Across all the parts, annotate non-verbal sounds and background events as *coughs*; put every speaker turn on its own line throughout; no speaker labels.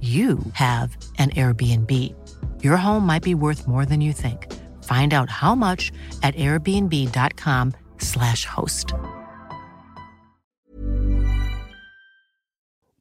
you have an Airbnb. Your home might be worth more than you think. Find out how much at airbnb.com/slash host.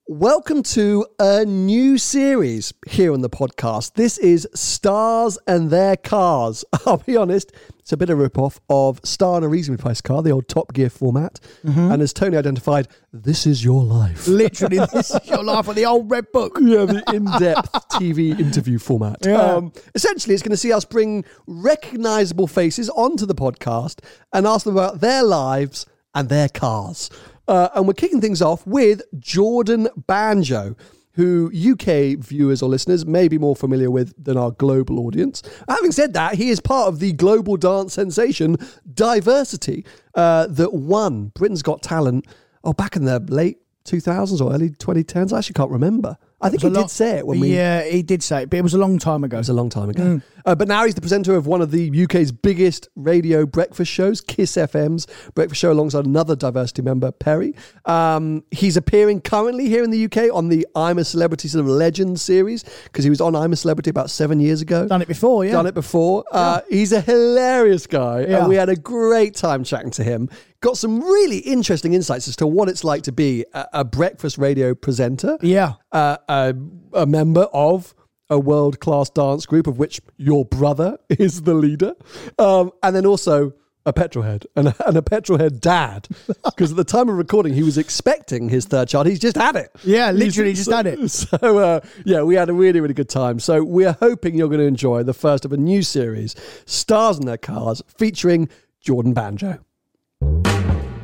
Welcome to a new series here on the podcast. This is Stars and Their Cars. *laughs* I'll be honest, it's a bit of a rip-off of Star and a Reasonably Priced Car, the old Top Gear format. And as Tony identified, this is your life.
Literally, *laughs* this is your life with the old red book.
Yeah, the in-depth TV interview format.
Yeah.
Um, essentially, it's going to see us bring recognizable faces onto the podcast and ask them about their lives and their cars. Uh, and we're kicking things off with Jordan Banjo, who UK viewers or listeners may be more familiar with than our global audience. Having said that, he is part of the global dance sensation Diversity uh, that won Britain's Got Talent oh, back in the late 2000s or early 2010s. I actually can't remember. I think he did say it when we.
Yeah, he did say it, but it was a long time ago.
It was a long time ago. Uh, but now he's the presenter of one of the UK's biggest radio breakfast shows, Kiss FM's breakfast show, alongside another diversity member, Perry. Um, he's appearing currently here in the UK on the I'm a Celebrity sort of legend series because he was on I'm a Celebrity about seven years ago.
Done it before, yeah.
Done it before. Uh, he's a hilarious guy,
Yeah.
and we had a great time chatting to him. Got some really interesting insights as to what it's like to be a, a breakfast radio presenter
Yeah.
uh, a, a member of a world class dance group of which your brother *laughs* is the leader, um, and then also a petrolhead *laughs* and a, and a petrolhead dad. *laughs* Because at the time of recording, he was expecting his third child. He's just had it.
Yeah,
He's-
literally just
so,
had it.
So uh, yeah, we had a really really good time. So we're hoping you're going to enjoy the first of a new series, Stars in Their Cars, featuring Jordan Banjo.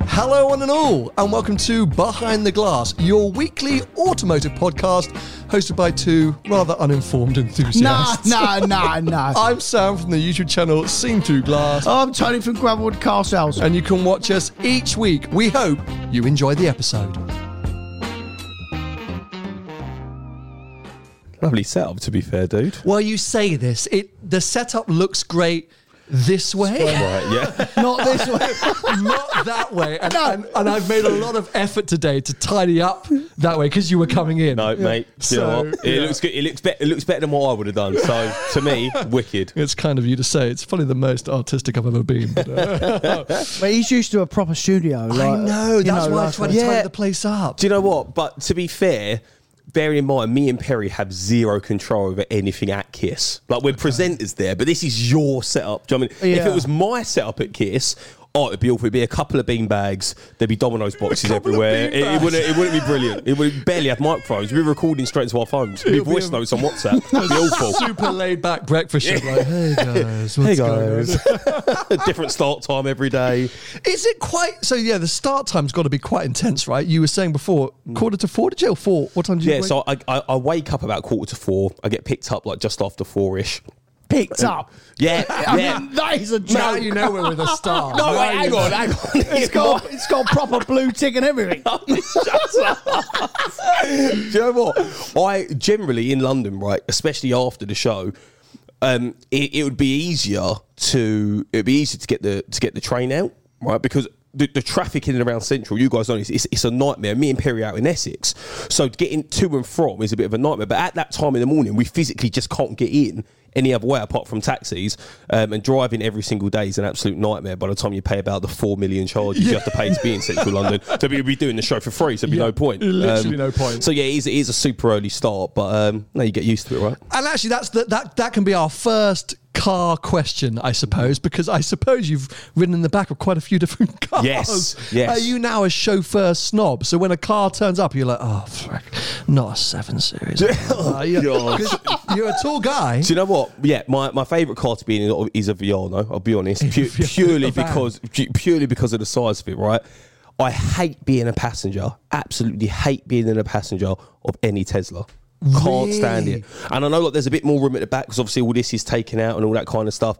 Hello, one and all, and welcome to Behind the Glass, your weekly automotive podcast hosted by two rather uninformed enthusiasts.
Nah,
enthusiasts.
nah, nah, *laughs* nah.
I'm Sam from the YouTube channel Seen Through Glass,
I'm Tony from Gravelwood Car Sales.
and you can watch us each week. We hope you enjoy the episode.
Lovely setup, to be fair, dude.
Well, you say this, it the setup looks great this way.
Right, yeah. *laughs*
Not this way.
Not that way, and,
No.
and, and I've made a lot of effort today to tidy up that way because you were coming in.
No, mate. Do you know
So,
what? It
yeah.
looks good. It looks better. It looks better than what I would have done. So to me, wicked.
It's kind of you to say. It's probably the most artistic I've ever been. But, uh, *laughs*
but he's used to a proper studio. Like,
I know.
you
That's
know,
why I
like
tried to
Yeah.
tidy the place up.
Do you know what? But to be fair, bearing in mind, me and Perry have zero control over anything at Kiss. Like we're presenters there, but this is your setup. Do you know what I mean? If it was my setup at Kiss. Oh, it'd be awful. It'd be a couple of bean bags. There'd be Domino's boxes everywhere. It, it wouldn't. It wouldn't be brilliant. It would barely have microphones. We'd be recording straight into our phones. It'd be
It'll be
voice
a-
notes on *laughs* WhatsApp. It'd be awful.
Super laid back breakfast show. Like, *laughs* hey guys, what's
Hey
going on?
guys, *laughs* different start time every day.
Is it quite so? Yeah, the start time's got to be quite intense, right? You were saying before mm. quarter to four. Did you? Or four? What time do you?
Yeah,
wake-
so I, I I wake up about quarter to four. I get picked up like just after four ish.
Picked up.
Yeah, *laughs*
I
yeah.
mean, that is a joke.
now you know we're with a star. *laughs*
No,
Now
wait,
you
hang on, hang on. *laughs*
It's got, it's got proper blue tick and everything.
Do you know what? I generally in London, right, especially after the show, um, it, it would be easier to it'd be easier to get the to get the train out, right? Because the, the traffic in and around Central, you guys know, it's, it's, it's a nightmare. Me and Perry out in Essex, so getting to and from is a bit of a nightmare. But at that time in the morning, we physically just can't get in any other way apart from taxis. Um, and driving every single day is an absolute nightmare. By the time you pay about the four million charges you have to pay to be in central *laughs* London, so we'd be doing the show for free. So there'd be
Yeah,
no point.
literally no point.
So yeah, it is, it is a super early start, but um, no, you get used to it, right?
And actually, that's the, that that can be our first car question, I suppose, because I suppose you've ridden in the back of quite a few *laughs* different cars.
Yes, yes.
Are you now a chauffeur snob? So when a car turns up, you're like, oh, not a seven series. Uh, yeah.
God.
'Cause *laughs* You're a tall guy.
Do you know what? Yeah, my, my favourite car to be in is a Viano. I'll be honest, Pu- purely because purely because of the size of it. Right, I hate being a passenger. Absolutely hate being in a passenger of any Tesla. Can't stand it. And I know like there's a bit more room at the back because obviously all this is taken out and all that kind of stuff.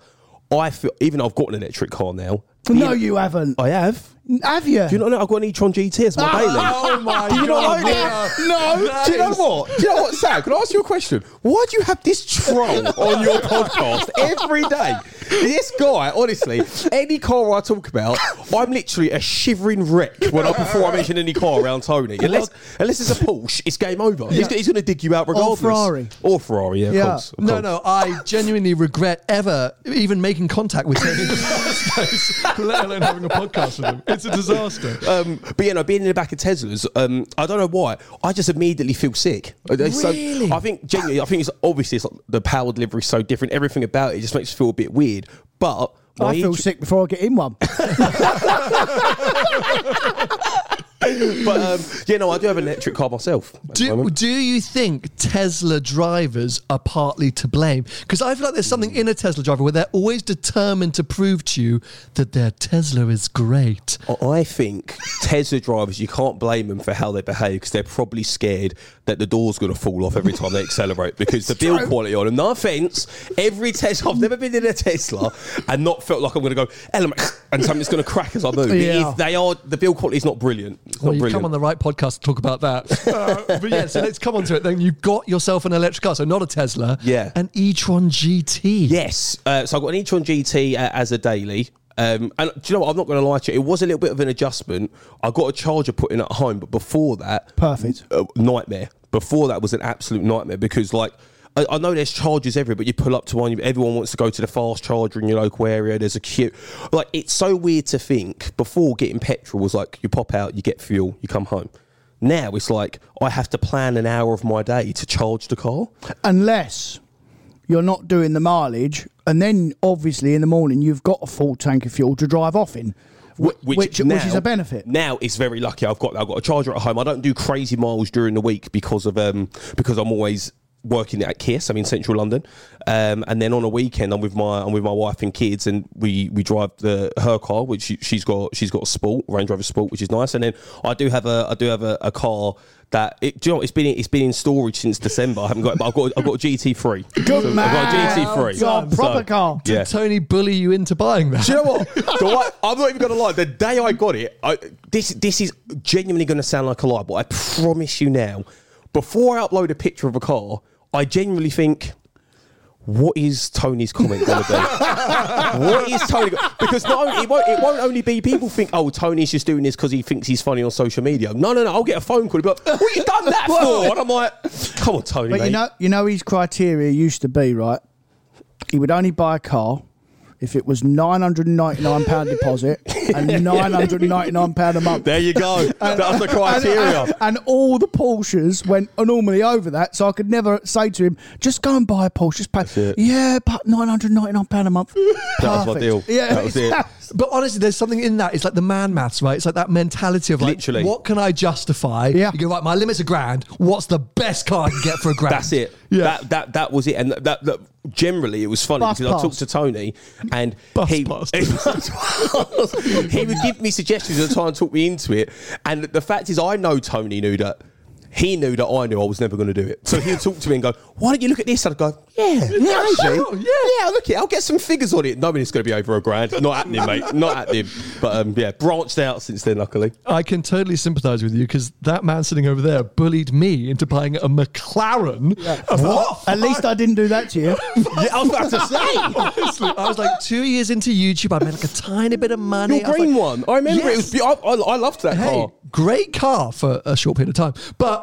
I feel even though I've got an electric car now.
No, you haven't.
I have.
Have you?
Do you not know I've got an e-tron GT as my ah! daily?
Oh my
Do you not
God,
know that?
no.
No. Do you know what? Do you know what, Sam? Can I ask you a question? Why do you have this troll on your *laughs* podcast every day? This guy, honestly, any car I talk about, I'm literally a shivering wreck when I before I mention any car around Tony. Unless unless it's a Porsche, it's game over. He's, he's going to dig you out regardless.
Ferrari.
Or Ferrari, yeah, of
Yeah.
course. of
No,
course.
no, I genuinely regret ever even making contact with him in the first place, let alone having a podcast with him. It's a disaster.
Um, but you know, being in the back of Teslas, um, I don't know why. I just immediately feel sick. It's so-
Really?
I think genuinely, I think it's obviously it's like the power delivery is so different. Everything about it just makes you feel a bit weird. But
I feel sick before I get in one. *laughs* *laughs*
But um, yeah, no, I do have an electric car myself.
Do, do you think Tesla drivers are partly to blame? Because I feel like there's something in a Tesla driver where they're always determined to prove to you that their Tesla is great.
I think Tesla drivers, you can't blame them for how they behave because they're probably scared that the door's going to fall off every time they *laughs* accelerate because the build quality on them. No offense, every Tesla, I've never been in a Tesla and not felt like I'm going to go element and something's going to crack as I move.
Yeah.
is- they are the build quality is not brilliant. It's
Well, you've
brilliant.
come on the right podcast to talk about that. *laughs* Uh, but yeah, so let's come on to it. Then you've got yourself an electric car, so not a Tesla.
Yeah.
An e-tron GT.
Yes. Uh, so I've got an e-tron GT uh, as a daily. Um, and do you know what? I'm not going to lie to you. It was a little bit of an adjustment. I got a charger put in at home, but before that,
Perfect.
uh, nightmare. Before that was an absolute nightmare because like. I I know there's chargers everywhere, but you pull up to one. Everyone wants to go to the fast charger in your local area. There's a queue. Like it's so weird to think. Before getting petrol was like you pop out, you get fuel, you come home. Now it's like I have to plan an hour of my day to charge the car.
Unless you're not doing the mileage, and then obviously in the morning you've got a full tank of fuel to drive off in, wh- which, which, is a benefit.
Now it's very lucky. I've got I've got a charger at home. I don't do crazy miles during the week because of um because I'm always working at Kiss. I'm in central London, um, and then on a weekend I'm with my I'm with my wife and kids, and we we drive the her car, which she, she's got she's got a Sport Range Rover Sport, which is nice, and then I do have a I do have a, a car. That it, do you know what, it's been it's been in storage since December. I haven't got it, but I've got I've got a GT3. *laughs*
Good man.
I've got a GT3.
Got a proper car.
Did
Yeah.
Tony bully you into buying that?
Do you know what? The way- I'm not even going to lie. The day I got it, I, this this is genuinely going to sound like a lie, but I promise you now, before I upload a picture of a car, I genuinely think, what is Tony's comment going to be? what is Tony? Go- because not only, it, won't, it won't only be people think, oh, Tony's just doing this because he thinks he's funny on social media. No, no, no. I'll get a phone call. Be like, what you done that for? And I'm like, come on, Tony.
But
mate.
you know, you know, his criteria used to be right. He would only buy a car if it was nine hundred and ninety nine pound deposit and *laughs* nine hundred and ninety nine pound a month.
there you go. *laughs* That's the *laughs*
And-
criteria.
And, and all the Porsches went normally over that, so I could never say to him, "Just go and buy a Porsche." Just pay.
it.
Yeah, but nine hundred ninety nine pound a month.
That was my deal.
Yeah,
That was it.
But honestly, there's something in that. It's like the man maths, right? It's like that mentality of like,
Literally.
what can I justify?
Yeah.
You go, right, my limit's a grand. What's the best car I can get for a grand?
That's it.
Yeah.
That that that was it. And that, that generally it was funny
Bus
because I talked to Tony and
Bus
he *laughs* he would give me suggestions and try and talk me into it. And the fact is, I know Tony knew that. He knew that I knew I was never going to do it. So he'd talk to me and go, Why don't you look at this? I'd go, Yeah, yeah, actually.
sure, yeah.
yeah, look at it. I'll get some figures on it. Knowing it's going to be over a grand. Not happening, mate. Not happening. But um, yeah, branched out since then, luckily.
I can totally sympathise with you because that man sitting over there bullied me into buying a McLaren. What?
At least I didn't do that to you. *laughs* *laughs*
Yeah, I was about to say.
Honestly, I was like two years into YouTube. I made like a tiny bit of money.
Your
I
green
like,
one. I remember it was. be- I, I, I loved that
Hey,
car.
great car for a short period of time. But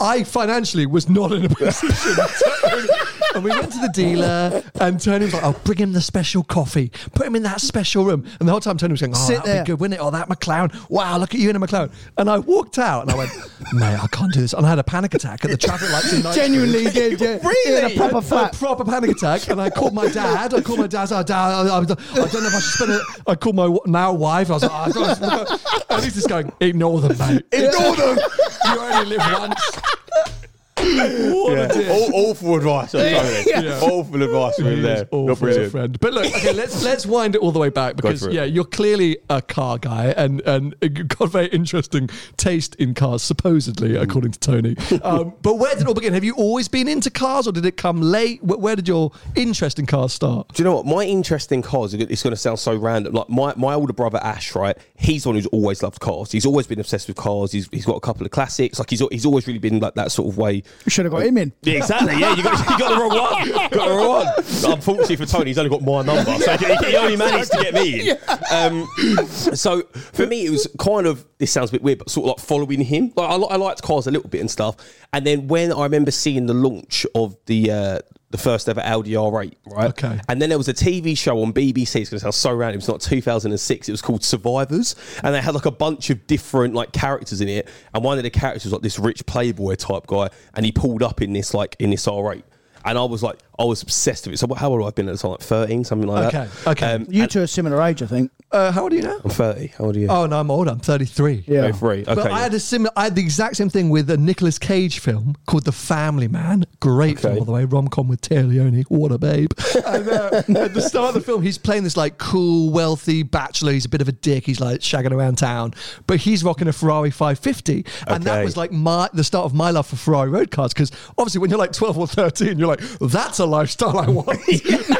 I financially was not in a position. to- *laughs* and we went to the dealer, and Tony was like, "Oh, bring him the special coffee. Put him in that special room." And the whole time Tony was going, "Oh,
Sit
that'd
there.
be good, wouldn't it? Oh, that McLaren. Wow, look at you in a McLaren." And I walked out, and I went, "Mate, I can't do this." And I had a panic attack at the traffic lights in *laughs* Knightsbridge.
Genuinely did, yeah. *laughs*
Really?
In a proper
A proper panic attack, and I called my dad. I called my dad. I, oh, dad, I, I, I don't know if I should spend it. I called my w- now wife. I was like, I don't know. and he's just going, ignore them, mate. Ignore them. You only live once ha ha ha what a dick.
Aw- awful advice. I'm telling *laughs* you. Awful advice from him
He
there.
is awful
Not
as a
brilliant.
friend. But look, okay, let's let's wind it all the way back because
for it.
yeah, you're clearly a car guy and and you've got very interesting taste in cars, supposedly,
Mm.
according to Tony. Um, but where did it all begin? Have you always been into cars, or did it come late? Where, where did your interest in cars start?
Do you know what? My interest in cars, it's going to sound so random. Like my, my older brother Ash, right? He's one who's always loved cars. He's always been obsessed with cars. He's, he's got a couple of classics. Like he's, he's always really been like that sort of way.
Should have got him in.
Yeah, exactly. Yeah, you got, you got the wrong one. *laughs* Got the wrong one. Unfortunately for Tony, he's only got my number, so he, he only *laughs* managed to get me in. Um, so for me, it was kind of this sounds a bit weird, but sort of like following him. Like I, I liked cars a little bit and stuff. And then when I remember seeing the launch of the. Uh, the first ever Audi R8, right?
Okay.
And then there was a TV show on BBC. It's going to sound so random. It's not 2006. It was called Survivors, and they had like a bunch of different like characters in it. And one of the characters was like this rich playboy type guy, and he pulled up in this like in this R8. And I was like, I was obsessed with it. So what- how old have I been at the time? Like 13, something like
Okay,
that.
okay.
Um,
You two are similar age, I think.
Uh, how old are you now?
I'm 30. How old are you?
Oh no, I'm older. I'm 33.
Yeah.
Oh, three. Okay.
But I had a similar. I had the exact same thing with a Nicolas Cage film called The Family Man. Great film, by the way. Rom com with Téa Leoni. What a babe! *laughs* and uh, at the start of the film, he's playing this like cool, wealthy bachelor. He's a bit of a dick. He's like shagging around town, but he's rocking a Ferrari 550, and that was like my the start of my love for Ferrari road cars. Because obviously, when you're like 12 or 13, you're like, that's a lifestyle I want. *laughs*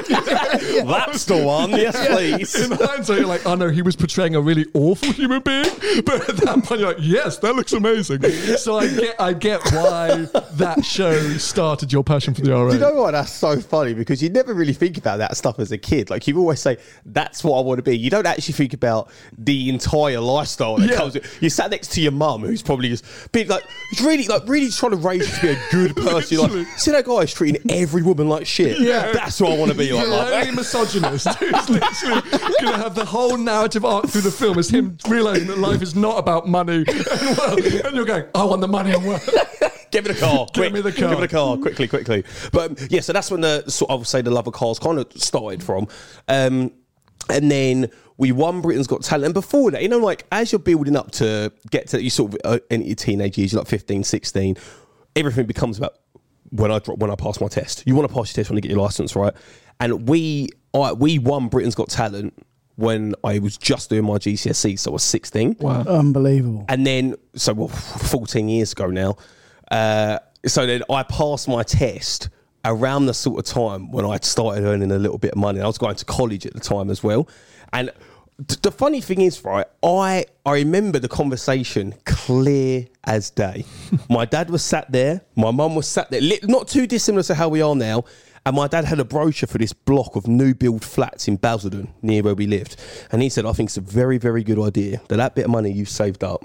That's the one. Yes, please.
In hindsight, you're like, oh no, he was portraying a really awful human being. *laughs* But at that point, you're like, yes, that looks amazing. So I get, I get why that show started your passion for the R8.
Do you know what? That's so funny because you never really think about that stuff as a kid. Like you always say, "That's what I want to be." You don't actually think about the entire lifestyle that
Yeah.
comes. With, you sat next to your mum, who's probably just being like, who's really, like, really trying to raise you to be a good *laughs* person. You're like, see that guy is treating every woman like shit.
Yeah.
that's what I want to be like. Like,
only misogynist *laughs* who's literally going to have the whole narrative arc through the film is him realizing that life is not about money *laughs* and wealth. And you're going, I want the money and wealth.
Give me the car. quick.
me the car.
Give me the car quickly, quickly. But um, yeah, so that's when the sort of say the love of cars kind of started from. Um, and then we won Britain's Got Talent. And before that, you know, like as you're building up to get to you sort of uh, in your teenage years, you're like 15, 16, everything becomes about when I drop when I pass my test. You want to pass your test when you get your license, right? And we I, we won Britain's Got Talent when I was just doing my GCSE, so I was 16.
Wow.
Unbelievable.
And then, so well, 14 years ago now. Uh, so then I passed my test around the sort of time when I started earning a little bit of money. I was going to college at the time as well. And th- the funny thing is, right, I, I remember the conversation clear as day. *laughs* my dad was sat there, my mum was sat there, not too dissimilar to how we are now. And my dad had a brochure for this block of new build flats in Basildon, near where we lived. And he said, I think it's a very, very good idea that that bit of money you've saved up,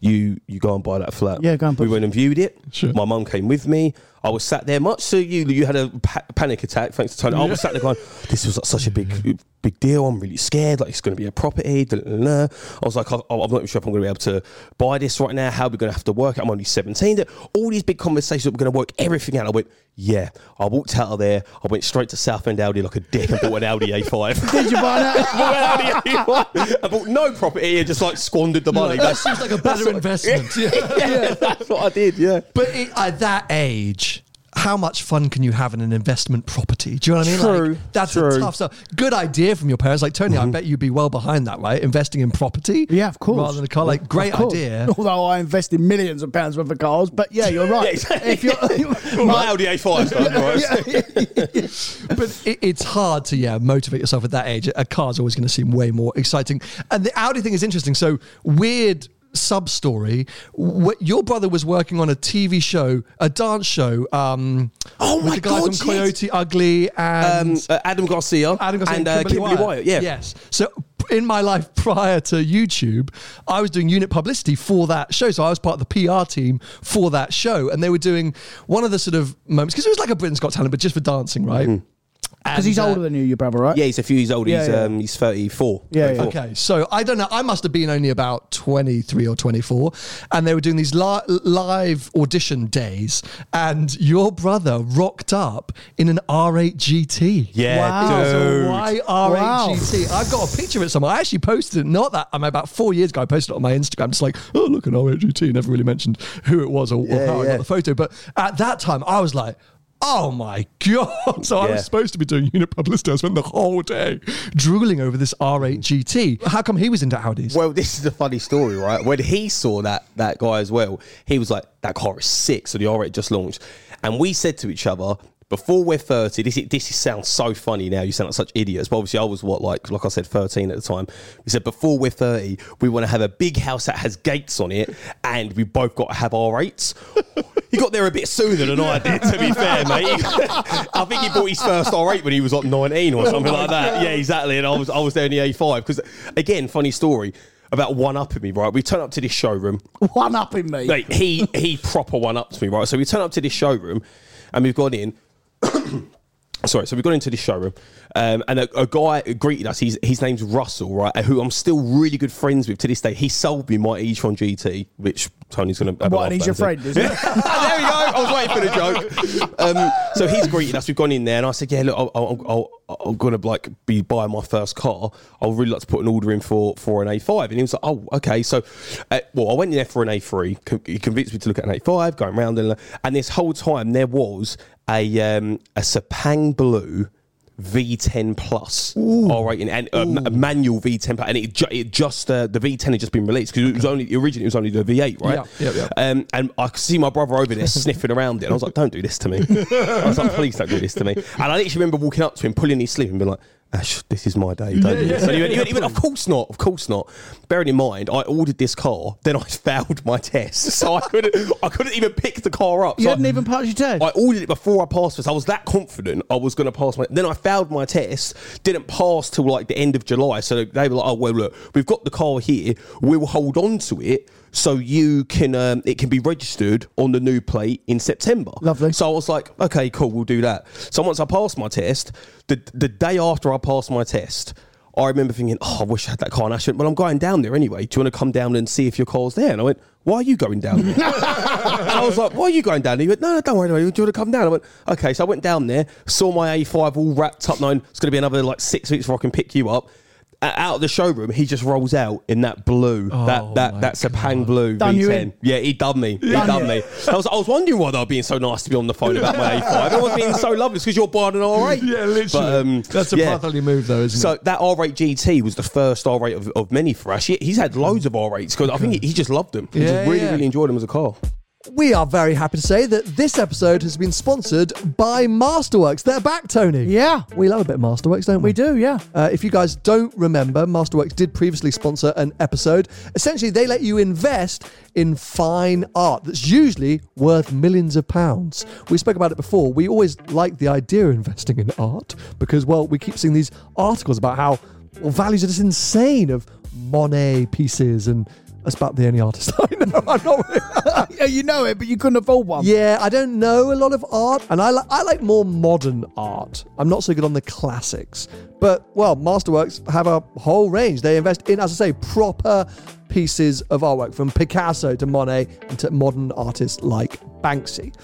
you you go and buy that flat.
Yeah, go and
buy
We
went and viewed it.
Sure.
My mum came with me. I was sat there, much to you, you had a pa- panic attack, thanks to Tony. I was sat there going, this was like such a big mm-hmm. big deal. I'm really scared. Like, it's going to be a property. I was like, I, I'm not even sure if I'm going to be able to buy this right now. How are we going to have to work? it? I'm only 17. All these big conversations, we're going to work everything out. I went, yeah. I walked out of there. I went straight to Southend Audi like a dick and bought an Audi A5. *laughs*
Did you buy that? *laughs*
bought an Audi A5. I bought no property and just like squandered the money.
that seems like a better investment. *laughs* Yeah.
yeah, that's what I did. Yeah.
But it, at that age, how much fun can you have in an investment property? Do you know what I mean?
True,
Like, that's
true.
a tough stuff. Good idea from your parents. Like Tony, I mm-hmm. bet you'd be well behind that, right? Investing in property,
Yeah, of course.
rather than a car. Like, great idea. *laughs*
Although I invested millions of pounds worth of cars, but yeah, you're right.
Yeah, *laughs* exactly.
If you're, *laughs*
My Audi A5 stuff, right?
but it, it's hard to yeah motivate yourself at that age. A car's always going to seem way more exciting. And the Audi thing is interesting. So weird sub story. What your brother was working on a TV show, a dance show. Um,
Oh my
the guy
God,
from
yes.
Coyote Ugly and
Um, uh, Adam Garcia,
Adam Garcia
and uh, Kimberly, Wyatt. Yeah.
Yes. So in my life prior to YouTube, I was doing unit publicity for that show. So I was part of the PR team for that show. And they were doing one of the sort of moments, because it was like a Britain's Got Talent, but just for dancing, right?
Mm-hmm.
Because he's
uh,
older than you, your brother, right?
Yeah, he's a few years older.
Yeah,
he's
yeah.
um, he's thirty four.
Yeah, yeah.
Okay, so I don't know. I must have been only about 23 or 24, and they were doing these li- live audition days, and your brother rocked up in an R8 GT.
Yeah,
Wow.
It was
dude.
a R8
Wow.
GT. I've got a picture of it somewhere. I actually posted it, not that, I mean, about four years ago, I posted it on my Instagram, just like, oh, look, an R8 GT. Never really mentioned who it was or, or how I got the photo. But at that time, I was like, Oh my god! So I
Yeah.
was supposed to be doing unit publicity. I spent the whole day drooling over this R8 GT. How come he was into Audis?
Well, this is a funny story, right? When he saw that that guy as well, he was like, "That car is sick." So the R8 just launched, and we said to each other. Before we're 30, this, this sounds so funny now. You sound like such idiots. But obviously, I was what, like, like I said, 13 at the time. We said, before we're 30, we want to have a big house that has gates on it, and we both got to have R8s. he got there a bit sooner than I did, to be fair, mate. I think he bought his first R8 when he was like 19 or something like that. Yeah, exactly. And I was, I was there in the A5. Because, again, funny story about one upping me, right? We turn up to this showroom.
One up in me.
Like he he proper one up to me, right? So we turn up to this showroom and we've gone in. *coughs* Sorry, so we got into the showroom, um, and a, a guy greeted us. He's, his name's Russell, right? Who I'm still really good friends with to this day. He sold me my e-tron GT, which Tony's going to.
What, he's your friend, isn't he? *laughs*
there we go. I was waiting for the joke. Um, so he's greeted us. We've gone in there, and I said, "Yeah, look, I'll, I'll, I'll, I'm going to like be buying my first car. I'll really like to put an order in for for an A5." And he was like, "Oh, okay." So, uh, well, I went in there for an A3. Co- He convinced me to look at an A5, going round and and this whole time there was a um, a Sepang Blue. V10 plus all right, rating and uh, a manual V10 plus, and it, ju- it just uh, the V10 had just been released because it was only originally it was only the V8, right?
Yeah, yeah, yeah.
Um, and I could see my brother over there *laughs* sniffing around it. And I was like, don't do this to me. *laughs* I was like, please don't do this to me. And I literally remember walking up to him, pulling his sleeve and being like, Ash, this is my day. Don't. And he went, he, went, he went, of course not, of course not. Bearing in mind, I ordered this car, then I *laughs* failed my test. So I couldn't I couldn't even pick the car up.
You
So
hadn't even passed your test.
I ordered it before I passed this. I was that confident I was going to pass my. Then I failed my test. Didn't pass till like the end of July. So they were like, "Oh well, look, we've got the car here. We'll hold on to it." So you can, um, it can be registered on the new plate in September.
Lovely.
So I was like, okay, cool, we'll do that. So once I passed my test, the the day after I passed my test, I remember thinking, oh, I wish I had that car. And I said, well, I'm going down there anyway. Do you want to come down and see if your car's there? And I went, why are you going down there? *laughs* and I was like, why are you going down there? He went, no, no, don't worry, don't you want to come down? I went, okay. So I went down there, saw my A5 all wrapped up, knowing it's going to be another like six weeks before I can pick you up. Out of the showroom, he just rolls out in that blue, that
Oh
that
my
that's a Sepang blue
Done you
V10.
in.
Yeah, he done me. He done me. I was, I was wondering why they were being so nice to be on the phone about my A5. It was being so lovely. It's because you're buying an R8.
Yeah, literally.
But, um,
That's a
yeah.
brotherly move, though, isn't
So
it?
So that R8 GT was the first R8 of, of many for us. He, he's had loads of R8s because I think he, he just loved them. He
Yeah,
just really,
yeah.
really enjoyed them as a car.
We are very happy to say that this episode has been sponsored by Masterworks. They're back, Tony.
Yeah.
We love a bit of Masterworks, don't we?
we do, yeah.
Uh, if you guys don't remember, Masterworks did previously sponsor an episode. Essentially, they let you invest in fine art that's usually worth millions of pounds. We spoke about it before. We always like the idea of investing in art because, well, we keep seeing these articles about how well, values are just insane of Monet pieces and. That's about the only artist *laughs* I know. I'm not *laughs*
yeah. You know it, but you couldn't afford one.
yeah, I don't know a lot of art, and I, li- I like more modern art. I'm not so good on the classics. But, well, Masterworks have a whole range. They invest in, as I say, proper pieces of artwork from Picasso to Monet and to modern artists like Banksy.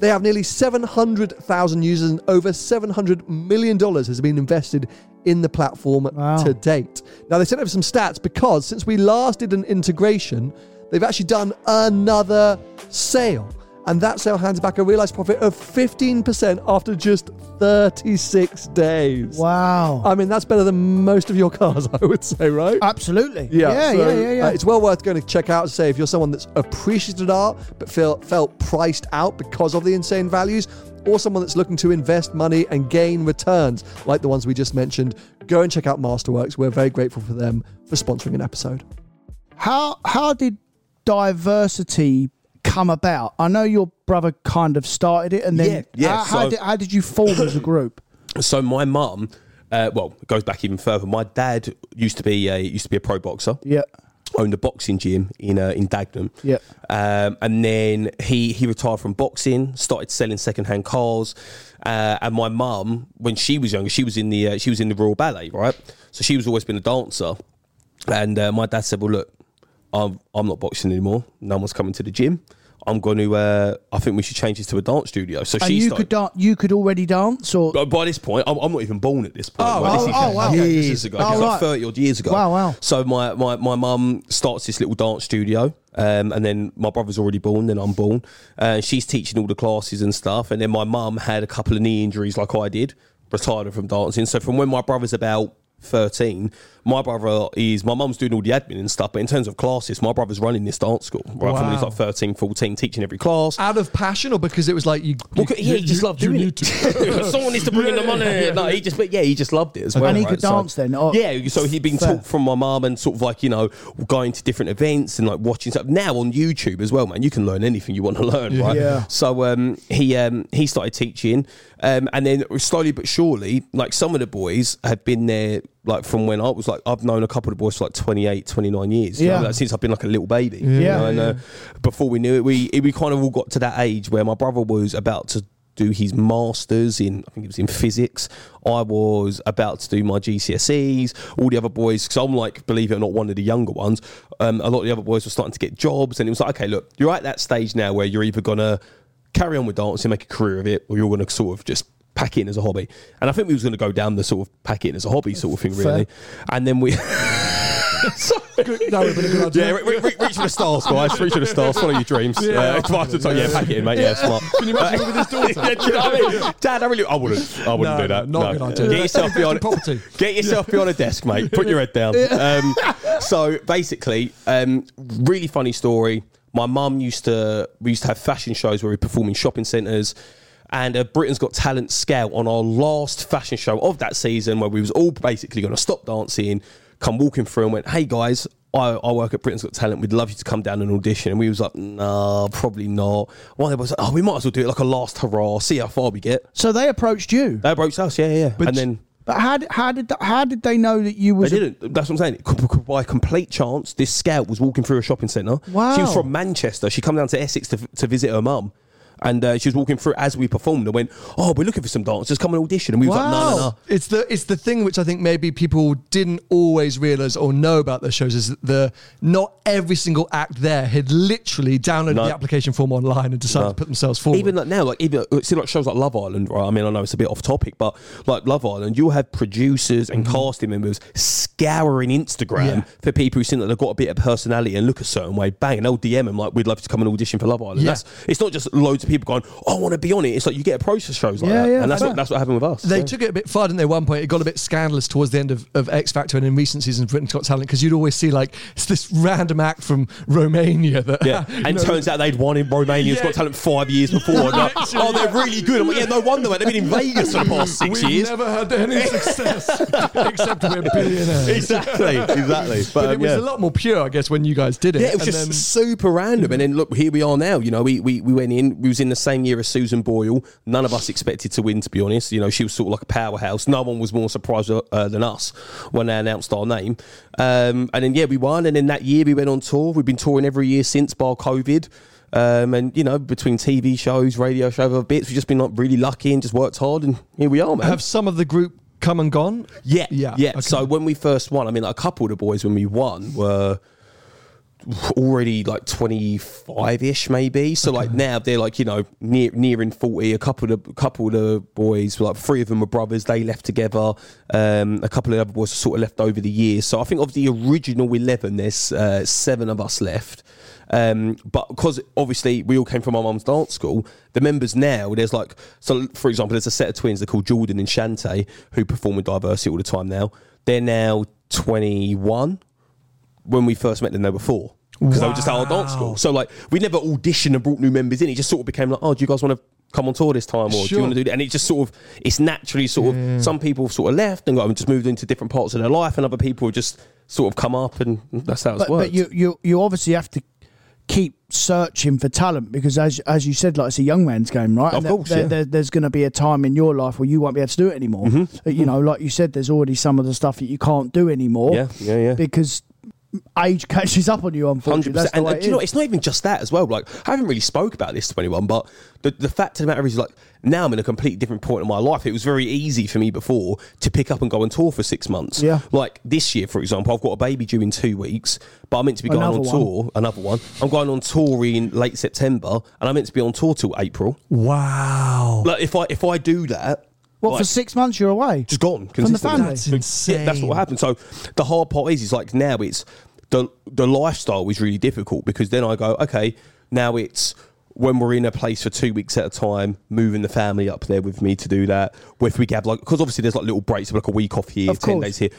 They have nearly 700,000 users and over $700 million has been invested in the platform
Wow.
to date. Now, they sent over some stats because since we last did an integration, they've actually done another sale. And that sale hands back a realized profit of 15% after just 36 days.
Wow.
I mean, that's better than most of your cars, *laughs* I would say, right?
Absolutely.
Yeah,
Yeah,
so,
yeah, yeah, yeah.
uh, it's well worth going to check out. To say if you're someone that's appreciated art but feel, felt priced out because of the insane values, or someone that's looking to invest money and gain returns like the ones we just mentioned, go and check out Masterworks. We're very grateful for them for sponsoring an episode.
how how did diversity come about? I know your brother kind of started it, and then
Yeah, yeah,
How, how, did, how did you form as a *coughs* group?
So my mum, uh, well, it goes back even further. My dad used to be a used to be a pro boxer.
Yeah,
Owned a boxing gym in uh, in Dagenham.
Yeah.
Um, and then he he retired from boxing, started selling secondhand cars. Uh, and my mum, when she was younger, she was in the uh, she was in the Royal Ballet, right? So she was always been a dancer. And uh, my dad said, "Well, look, I'm I'm not boxing anymore. No one's coming to the gym. I'm going to. Uh, I think we should change this to a dance studio." So
and
she
you
started.
could dan- you could already dance, or
But by this point, I'm, I'm not even born at this point.
Oh,
right?
oh,
this
oh, wow.
years ago.
Oh,
It's like
right.
30 odd years ago.
Wow, wow.
So my, my, my mum starts this little dance studio. Um, and then my brother's already born, then I'm born. Uh, she's teaching all the classes and stuff. And then my mum had a couple of knee injuries like I did, retired from dancing. So from when my brother's about 13, my brother is, my mum's doing all the admin and stuff. But in terms of classes, my brother's running this dance school, right? From when he's like 13, 14, teaching every class.
Out of passion or because it was like you.
Well,
you-
yeah, he just loved
you
doing
need
it.
to. *laughs*
Someone needs to bring in the money. No, he just, but yeah, he just loved it as well.
And he
right?
could dance then, or-
yeah, so he'd been
Fair.
taught from my mum and sort of like you know going to different events and like watching stuff. Now on YouTube as well, man, you can learn anything you want to learn, right?
Yeah.
So um, he um, he started teaching, um, and then slowly but surely, like some of the boys had been there. Like from when I was like, I've known a couple of boys for like 28, 29 years. you know,
Yeah.
like, since I've been like a little baby. you
Yeah.
know, and uh, before we knew it, we we kind of all got to that age where my brother was about to do his masters in I think it was in physics. I was about to do my GCSEs. All the other boys, because I'm like, believe it or not, one of the younger ones. Um, a lot of the other boys were starting to get jobs, and it was like, okay, look, you're at that stage now where you're either gonna carry on with dancing, make a career of it, or you're gonna sort of just pack in as a hobby. And I think we was gonna go down the sort of pack it in as a hobby sort of thing, really. And then we. *laughs* *laughs*
That would have been a good idea.
Yeah, re- re- reach for the stars, guys. Reach for the stars. Follow your dreams.
Yeah,
uh, it's fine yeah, pack it in, mate. Yeah, smart.
Can you imagine with his daughter? *laughs*
yeah, do you know what I mean? Dad, I really, I wouldn't, I wouldn't
No,
do that.
not a good idea.
Get yourself behind
property.
Get yourself behind a desk, mate. Put your head down. Um, so basically, um, really funny story. My mum used to, we used to have fashion shows where we perform in shopping centres. And uh, Britain's Got Talent scout on our last fashion show of that season, where we was all basically going to stop dancing, come walking through, and went, "Hey guys, I, I work at Britain's Got Talent. We'd love you to come down and audition." And we was like, "Nah, probably not." One of them was like, "Oh, we might as well do it like a last hurrah, see how far we get."
so they approached you.
They approached us, yeah, yeah.
But
and then
But how did how did how did they know that you
they
was? a-
didn't. That's what I'm saying. By complete chance, this scout was walking through a shopping centre.
Wow.
She was from Manchester. She come down to Essex to, to visit her mum. And uh, she was walking through as we performed and went, Oh, we're looking for some dancers. Come and audition. And we was like, No, no, no.
It's the it's the thing which I think maybe people didn't always realize or know about those shows is that the not every single act there had literally downloaded
No.
the application form online and decided
No.
to put themselves forward.
Even like now, like even see like shows like Love Island, right? I mean, I know it's a bit off topic, but like Love Island, you'll have producers and casting members scouring Instagram
Yeah.
for people who seem that they've got a bit of personality and look a certain way. Bang, and they'll DM them like, "We'd love to come and audition for Love Island."
Yeah.
That's it's not just loads of people going, "Oh, I want to be on it." It's like you get a process shows like
Yeah,
that,
yeah,
and that's
fair.
what that's what happened with us.
They
Yeah.
took it a bit far, didn't they? At one point, it got a bit scandalous towards the end of, of X Factor and in recent seasons of Britain's Got Talent because you'd always see like it's this random act from Romania that
Yeah, *laughs* and
know,
turns out they'd won in Romania's
Yeah.
Got Talent five years before. like, oh, they're really good. I'm like, yeah, no wonder, man. They've been in Vegas for the past 6
we've
years.
never had any success *laughs* except we're *laughs* billionaires.
exactly, exactly. But,
But
um,
it was a lot more pure, I guess, when you guys did it.
Yeah, it was
And
just
then-
super random. And then look, here we are now. You know, we, we we went in. We was in the same year as Susan Boyle. None of us expected to win, to be honest. You know, she was sort of like a powerhouse. No one was more surprised uh, than us when they announced our name. Um, and then yeah, we won. And then that year we went on tour. We've been touring every year since, bar COVID. Um, and you know, between TV shows, radio shows, other bits, we've just been like really lucky and just worked hard. And here we are, man.
have some of the group come and gone?
Yeah,
Yeah,
yeah.
okay.
So when we first won, I mean, like a couple of the boys when we won were already like 25 ish maybe. So like now they're like you know near nearing 40 a couple of the couple of the boys like three of them were brothers. They left together. Um a couple of the other boys sort of left over the years. So i think of the original 11 there's uh, seven of us left. Um, but because obviously we all came from our mum's dance school, the members now there's like so for example, there's a set of twins they're called Jordan and Shante who perform with diversity all the time now. They're now 21 when we first met them, they were four because they were just our dance school. So like we never auditioned and brought new members in. It just sort of became like, oh, do you guys want to come on tour this time, or do you want to do that? And it just sort of it's naturally sort of some people have sort of left and got and just moved into different parts of their life, and other people have just sort of come up, and that's how it's
But,
worked.
but you you you obviously have to keep searching for talent because as as you said like it's a young man's game right
Of
And
course,
there-
yeah.
there- there's going to be a time in your life where you won't be able to do it anymore
Mm-hmm.
You know like you said there's already some of the stuff that you can't do anymore
Yeah, yeah, yeah.
because age catches up on you unfortunately
Hundred
That's
percent.
the
And,
way
and do you know, it's not even just that as well. Like I haven't really spoke about this to anyone, but the the fact of the matter is, like now I'm in a completely different point in my life. It was very easy for me before to pick up and go on tour for six months.
Yeah.
Like this year, for example, I've got a baby due in two weeks, but I'm meant to be going
Another
on
one.
tour. Another one. I'm going on tour in late September, and I'm meant to be on tour till April.
Wow.
Like if I if I do that,
what
like,
for six months you're away
just gone
From the family?
That's
Yeah,
insane.
that's what happened. So the hard part is, is like now it's the the lifestyle is really difficult because then I go, okay, now it's when we're in a place for two weeks at a time, moving the family up there with me to do that. If we have like, because obviously there's like little breaks, like a week off here,
Of
ten
course.
days here,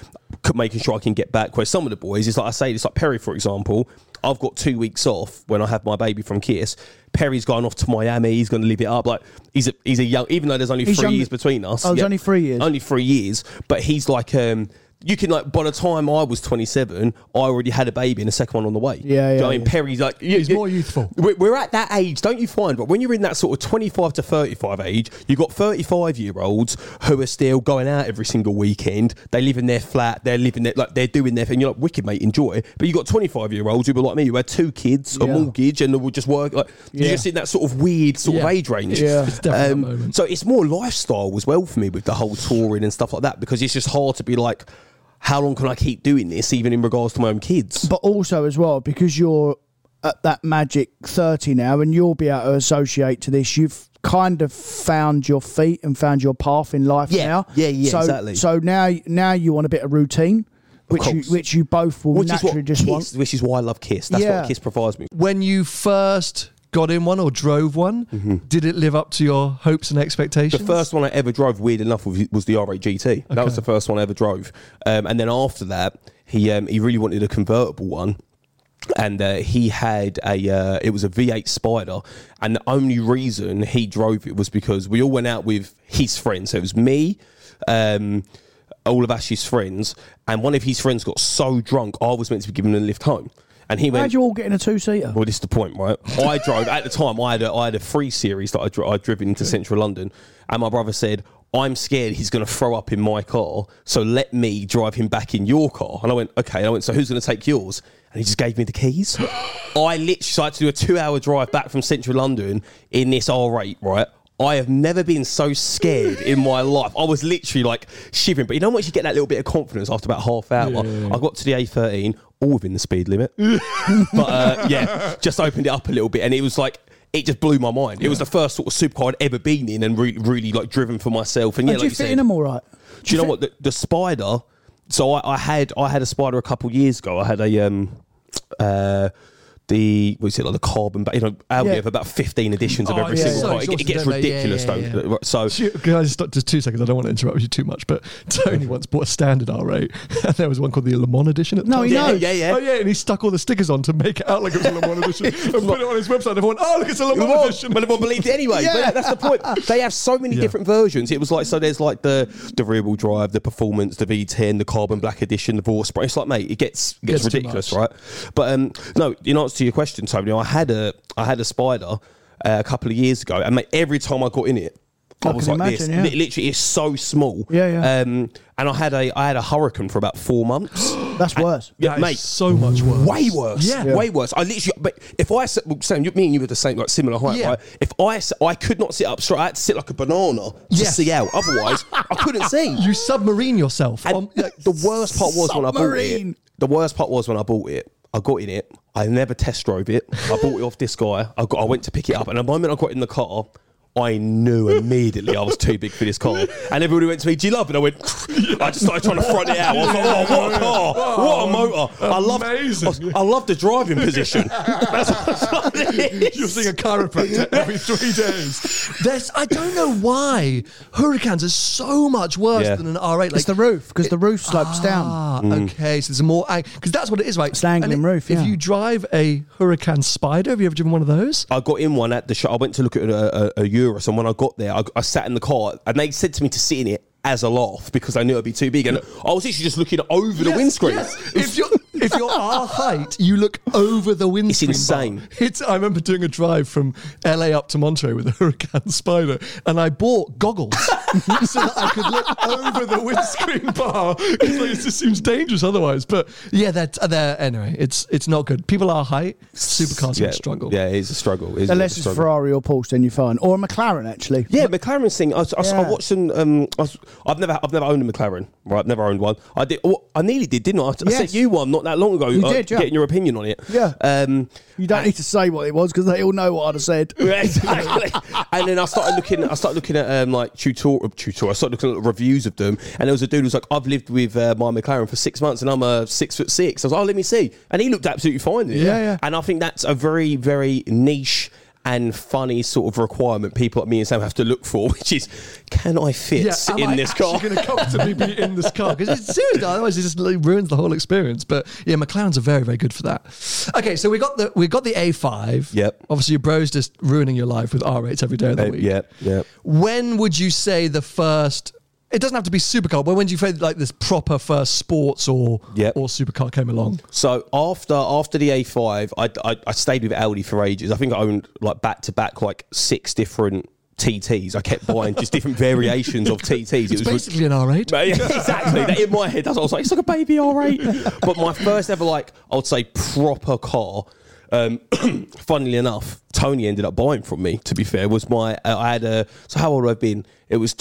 making sure I can get back. Where some of the boys, it's like I say, it's like Perry, for example. I've got two weeks off when I have my baby from Kiss. Perry's gone off to Miami. He's going to live it up. Like he's a he's a young, even though there's only
He's
three
younger-
years between us.
Oh, there's only three years.
Only three years, but he's like um. You can like by the time I was 27, I already had a baby and a second one on the way.
Yeah,
Do you know
yeah,
what I mean,
yeah.
Perry's like
He's more youthful.
We're, we're at that age, don't you find? But when you're in that sort of 25 to 35 age, you've got 35 year olds who are still going out every single weekend. They live in their flat. They're living their like they're doing their thing. You're like wicked, mate. Enjoy. But you got 25 year olds who were like me, who had two kids, a mortgage, and they would just work. Like
Yeah.
you're just in that sort of weird sort
Yeah.
of age range.
Yeah.
It's definitely um, that moment.
So it's more lifestyle as well for me with the whole touring and stuff like that because it's just hard to be like, how long can I keep doing this, even in regards to my own kids?
but also as well because you're at that magic 30 now and you'll be able to associate to this you've kind of found your feet and found your path in life
Yeah.
now
Yeah, yeah,
so,
exactly.
so now now you want a bit of routine which you which you both will
Which is
naturally just
Kiss,
want
which is why I love Kiss. That's
Yeah.
what Kiss provides me.
When you first got in one or drove one, did it live up to your hopes and expectations?
The first one I ever drove, weird enough, was, was the R8 GT. That was the first one I ever drove. Um, and then after that, he um, he really wanted a convertible one. And uh, he had a, uh, it was a V8 Spider, and the only reason he drove it was because we all went out with his friends. So it was me, um, all of Ash's friends, and one of his friends got so drunk, I was meant to be giving him a lift home, and he went.
how'd you all get in a two-seater
Well, this is the point, right? I drove at the time. I had a, I had a free series that I dri- I'd driven into central London, and my brother said, "I'm scared he's going to throw up in my car, so let me drive him back in your car." And I went, "Okay." And I went, "So who's going to take yours?" And he just gave me the keys. *gasps* I literally so I had to do a two-hour drive back from central London in this R8, right? I have never been so scared in my *laughs* life. I was literally like shivering. But you know, once you get that little bit of confidence after about half hour, I got to the A13, all within the speed limit. *laughs* but uh, yeah, just opened it up a little bit, and it was like it just blew my mind. It was the first sort of supercar I'd ever been in, and really, really like driven for myself. And yeah, like
you
you
fit
said,
in them all right
do you know what the, the spider? So I, I had I had a spider a couple years ago. I had a um uh the what is it like the carbon? But you know, Audi
Yeah.
have about fifteen editions of
Oh,
every
yeah,
single
yeah.
car. It, it gets
don't? Yeah,
ridiculous,
yeah,
don't
yeah.
So
Shoot, Can I just stop just two seconds? I don't want to interrupt you too much, but *laughs* Tony once bought a standard R8, *laughs* and there was one called the Le Mans edition. At the
No,
time.
he
yeah,
knows.
yeah, yeah.
Oh yeah, and he stuck all the stickers on to make it out like it was a Le Mans *laughs* edition, and put it on his website. And everyone, oh look, it's a Le Mans
Well,
edition.
but everyone believed it anyway. But
Yeah.
that's the point. They have so many
Yeah.
different versions. It was like so. There's like the the rear wheel drive, the performance, the V10, the carbon black edition, the Vorsprung. Spray. It's like mate, it gets gets,
Gets
ridiculous, right? But um, no. In answer to your question, Tony, I had a I had a Spider uh, a couple of years ago, and mate, every time I got in it. I,
I
was
can
like this.
yeah.
Li- Literally, it's so small.
Yeah, yeah.
Um, and I had a I had a Huracán for about four months. *gasps*
that's worse
Yeah,
That is
mate,
so much worse.
Way worse.
Yeah. Yeah.
way worse. I literally, but if I sit, well, Sam, you, me and you were the same, like similar height,
Yeah.
right? If I, s- I could not sit up straight. I had to sit like a banana to
Yes.
see out. Otherwise, I couldn't *laughs* see.
You submarine yourself.
And
on- like,
the worst part was when I bought it. The worst part was when I bought it. I got in it. I never test drove it. I bought it off this guy. I got. I went to pick it up, and the moment I got in the car. I knew *laughs* immediately I was too big for this car. And everybody went to me, Do you love it? I went, I just started trying to front it out. I was like, Oh, what a car. What a motor. I love
Amazing.
I, I love the driving position. *laughs* That's what it
You're
is.
seeing a chiropractor every three days. There's, I don't know why Huracáns are so much worse
Yeah.
than an R8. Like
it's the roof because the roof slopes down
Ah, okay. So there's a more because that's what it is, right?
It's an angling
And
roof,
If
yeah.
you drive a Huracán Spider, have you ever driven one of those?
I got in one at the show. I went to look at a, a, a Urus, and when I got there, I, I sat in the car, and they said to me to sit in it as a laugh because I knew it'd be too big, and I was literally just looking over the windscreen.
Yes. If you're *laughs* if you're our height, you look over the windscreen.
It's insane.
bar. It's. I remember doing a drive from LA up to Monterey with a Huracán Spider, and I bought goggles *laughs* so that I could look over the windscreen bar. It's like, it just seems dangerous otherwise. But yeah, they're, they're anyway. It's it's not good. People our height, supercars
yeah,
are a struggle.
Yeah, it is a struggle. It is a
Unless it's
struggle.
Ferrari or Porsche, then you're fine. Or a McLaren, actually.
Yeah, McLaren's thing. I, was- I, was- I
Yeah.
watched some. Um, I was, I've never, I've never owned a McLaren. Right, I've never owned one. I did. oh, I nearly did, didn't I? I, I
Yes.
sent you one not that long ago.
You
uh,
did, yeah.
Getting your opinion on it.
Yeah.
Um,
You don't need to say what it was because they all know what I'd have said. *laughs*
Exactly. and then I started looking. I started looking at um, like tutorial. Tutorial. I started looking at reviews of them, and there was a dude who was like, "I've lived with uh, my McLaren for six months, and I'm a six foot six. I was like, "Oh, let me see," and he looked absolutely fine. in.
Yeah, yeah.
And I think that's a very, very niche. And funny sort of requirement people like me and Sam have to look for, *laughs* which is, can I fit
am
in
I
this car?
going to comfortably be in this car? Because it's seriously, otherwise it just ruins the whole experience. But yeah, McLarens are very, very good for that. Okay, so we got the we got the A5.
Yep.
Obviously, your bro's just ruining your life with R8s every day of the
Uh,
week.
Yep. Yep.
When would you say the first? It doesn't have to be supercar, but when do you say like this proper first sports or
Yep.
or supercar came along?
So after after the A5, I, I, I stayed with Audi for ages. I think I owned like back to back like six different TTs. I kept buying just different variations of TTs. It
was basically an R8. *laughs*
Yeah, exactly. In my head, that's what I was like. It's like a baby R8. But my first ever, like, I would say, proper car. Um, *clears throat* funnily enough, Tony ended up buying from me. To be fair, was my I had a. So how old have I been? It was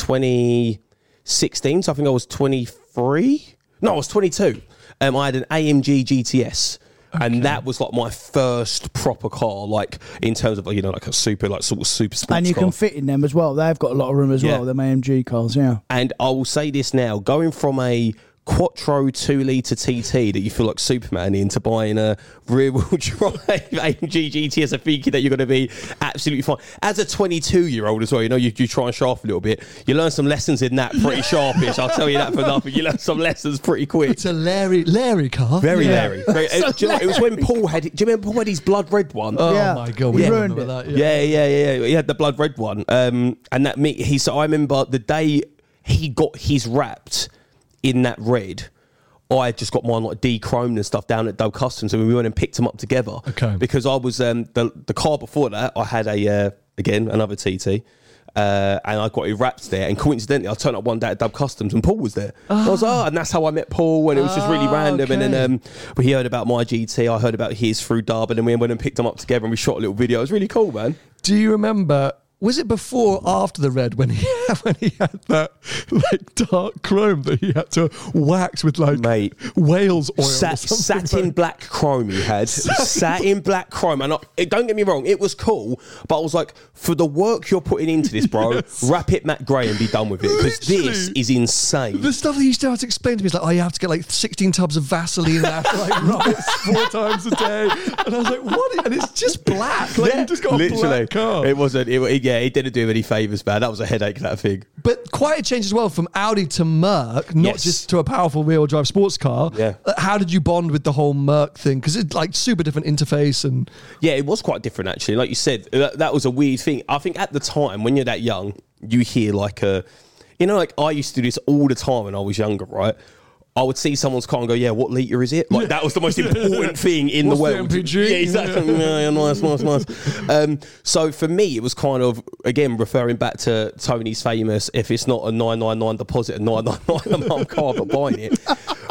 2016. So I think I was 23. No, I was 22. Um, I had an AMG GTS. And that was like my first proper car, like in terms of you know, like a super, like sort of super sports
And you
car.
can fit in them as well. They've got a lot of room as
Yeah.
well, them AMG cars, yeah.
And I will say this now: going from a Quattro two liter TT that you feel like Superman into buying a rear wheel *laughs* drive AMG GTS, I think that you're going to be absolutely fine. As a 22 year old as well, you know, you, you try and show off a little bit. You learn some lessons in that pretty *laughs* sharpish. I'll tell you that for nothing. You learn some lessons pretty quick.
It's a Larry Larry car.
Very
Yeah.
Larry. Very, *laughs* uh, do you know, it was when Paul had. Do you remember Paul had his blood red one?
Oh
Yeah.
my god, we
Yeah.
remember
Ruined
that.
Yeah, yeah, yeah. yeah. He had the blood red one. Um, and that me, he. So I remember the day he got his wrapped in that red. I just got mine like de-chromed and stuff down at Dub Customs, and we went and picked them up together.
Okay.
Because I was um, the the car before that, I had a uh, again another TT. Uh, and I got it wrapped there, and coincidentally, I turned up one day at Dub Customs, and Paul was there. I was like, oh, and that's how I met Paul, and it was just really
Ah,
random. And then
okay.
um, he heard about my GT, I heard about his through Dub, and then we went and picked them up together, and we shot a little video. It was really cool, man.
Do you remember? Was it before or after the red when he *laughs* when he had that like dark chrome that he had to wax with like
Mate.
whales oil? or
Sat,
like-
black chrome he had. *laughs* satin black chrome. And I, it, don't get me wrong, it was cool, but I was like, for the work you're putting into this, bro, *laughs* wrap it Matt Gray and be done with it. Because this is insane.
The stuff that he used to have to explain to me is like, oh, you have to get like 16 tubs of Vaseline and have to like rub it four times a day. And I was like, what? And it's just black. Like, you just got a black car.
It wasn't, it, yeah, it didn't do him any favours, man. That was a headache, that thing.
But quite a change as well from Audi to Merc, not
Yes.
just to a powerful wheel drive sports car.
Yeah.
Uh, How did you bond with the whole Merc thing? Because it's like super different interface and
Yeah, it was quite different actually. Like you said, that, that was a weird thing. I think at the time when you're that young, you hear like a, you know, like I used to do this all the time when I was younger, right? I would see someone's car and go, "Yeah, what liter is it?" Like that was the most important thing in
What's
the
the
world.
MPG?
Yeah, exactly. yeah, yeah, nice, nice, nice. Um, so for me, it was kind of again referring back to Tony's famous: "If it's not a nine nine nine deposit, a nine nine nine a month car, but buying it."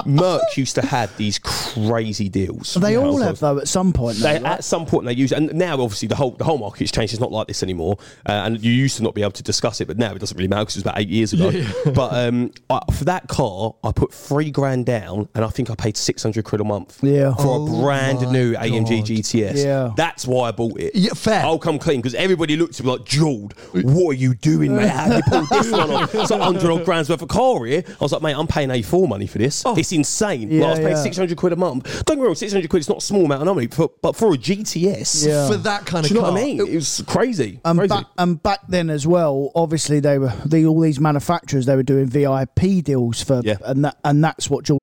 Merc used to have these crazy deals.
They all have though at some point. Though,
they,
right?
at some point they use, and now obviously the whole the whole market's changed. It's not like this anymore, uh, and you used to not be able to discuss it, but now it doesn't really matter because it was about eight years ago. But um, I, for that car, I put three grand down, and I think I paid six hundred quid a month.
Yeah.
for
Oh
a brand
my
new AMG
God.
GTS.
Yeah.
that's why I bought it.
Yeah, fair.
I'll come clean because everybody looked at me like, Jord, what are you doing, mate? How you pulled this one off? It's like hundred odd grand's worth of car here. I was like, mate, I'm paying A4 money for this. Oh. It's insane.
Yeah,
like, I was paying
yeah.
six hundred quid a month. Don't get me wrong, six hundred quid is not a small amount of money, for, but for a GTS,
Yeah.
for that kind
do
of
you know
car.
what I mean? It was crazy.
And
crazy.
back, and back then as well, obviously they were the, all these manufacturers they were doing VIP deals for,
Yeah.
and that and that's what George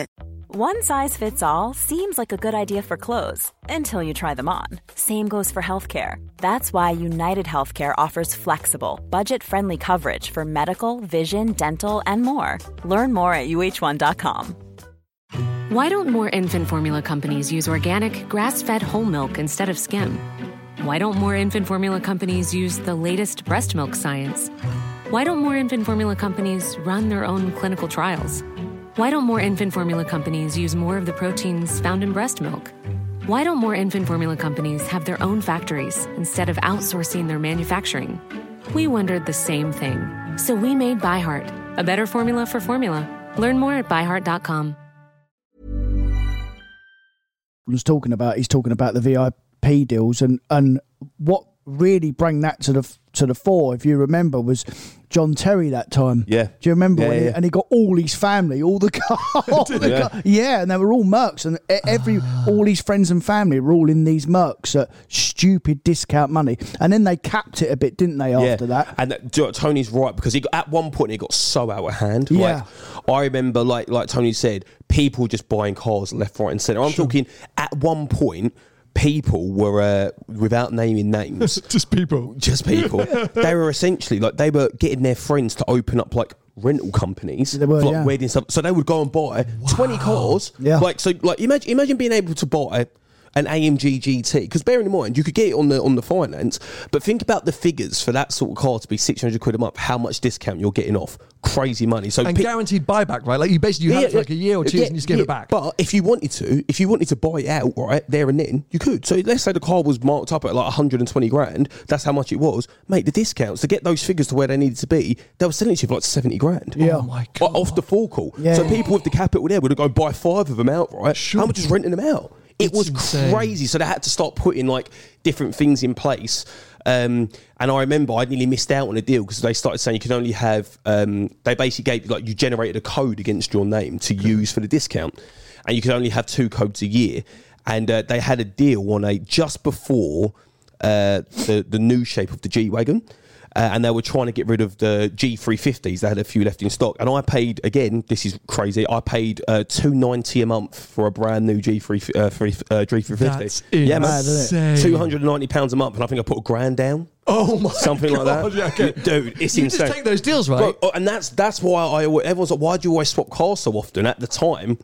One size fits all seems like a good idea for clothes until you try them on. Same goes for healthcare. That's why United Healthcare offers flexible, budget friendly coverage for medical, vision, dental, and more. Learn more at uh1.com.
Why don't more infant formula companies use organic, grass fed whole milk instead of skim? Why don't more infant formula companies use the latest breast milk science? Why don't more infant formula companies run their own clinical trials? Why don't more infant formula companies use more of the proteins found in breast milk? Why don't more infant formula companies have their own factories instead of outsourcing their manufacturing? We wondered the same thing. So we made ByHeart, a better formula for formula. Learn more at byheart.com.
was talking about. He's talking about the VIP deals and and what really bring that to the to the fore, if you remember, was John Terry that time.
Yeah.
Do you remember?
Yeah,
when he,
yeah.
and he got all his family, all the cars.
Yeah.
car- yeah, and they were all mercs, and every ah. all his friends and family were all in these mercs at stupid discount money, and then they capped it a bit, didn't they? After that,
And uh, that, know Tony's right because he got, at one point it got so out of hand.
Yeah.
Like, I remember, like like Tony said, people just buying cars left, right, and centre. I'm talking at one point. People were, uh, without naming names, *laughs*
Just people.
just people. *laughs* they were essentially like they were getting their friends to open up like rental companies,
They were,
for, like
yeah.
wedding stuff. So they would go and buy twenty cars.
Yeah.
Like so, like imagine imagine being able to buy an AMG GT because bearing in mind you could get it on the on the finance, but think about the figures for that sort of car to be six hundred quid a month. How much discount you're getting off? Crazy money. So
And
pick-
guaranteed buyback, right? Like you basically you have it for like a year or two
yeah,
and you just give
yeah,
it back.
But if you wanted to, if you wanted to buy it out right there and then, you could. So let's say the car was marked up at like 120 grand. That's how much it was. Mate, the discounts to get those figures to where they needed to be, they were selling it to you for like 70 grand.
Yeah.
Oh my god.
Off the forecourt.
Yeah.
So people with the capital there would have go buy five of them outright.
Sure.
How much is renting them out? It was
insane.
crazy. So they had to start putting like different things in place. Um, and I remember I nearly missed out on a deal because they started saying you can only have. Um, they basically gave like you generated a code against your name to use for the discount, and you could only have two codes a year. And uh, they had a deal on a just before uh, the the new shape of the G wagon. Uh, and they were trying to get rid of the G350s. They had a few left in stock, and I paid again. This is crazy. I paid uh, two ninety a month for a brand new G3 uh, three, uh, G350.
That's
yeah, man.
insane.
Two hundred and ninety pounds a month, and I think I put a grand down.
Oh my
Something like
God,
that,
yeah, okay.
dude. It's
You
insane.
just take those deals, right?
Bro, oh, and that's that's why I always- everyone's like, why do you always swap cars so often? At the time,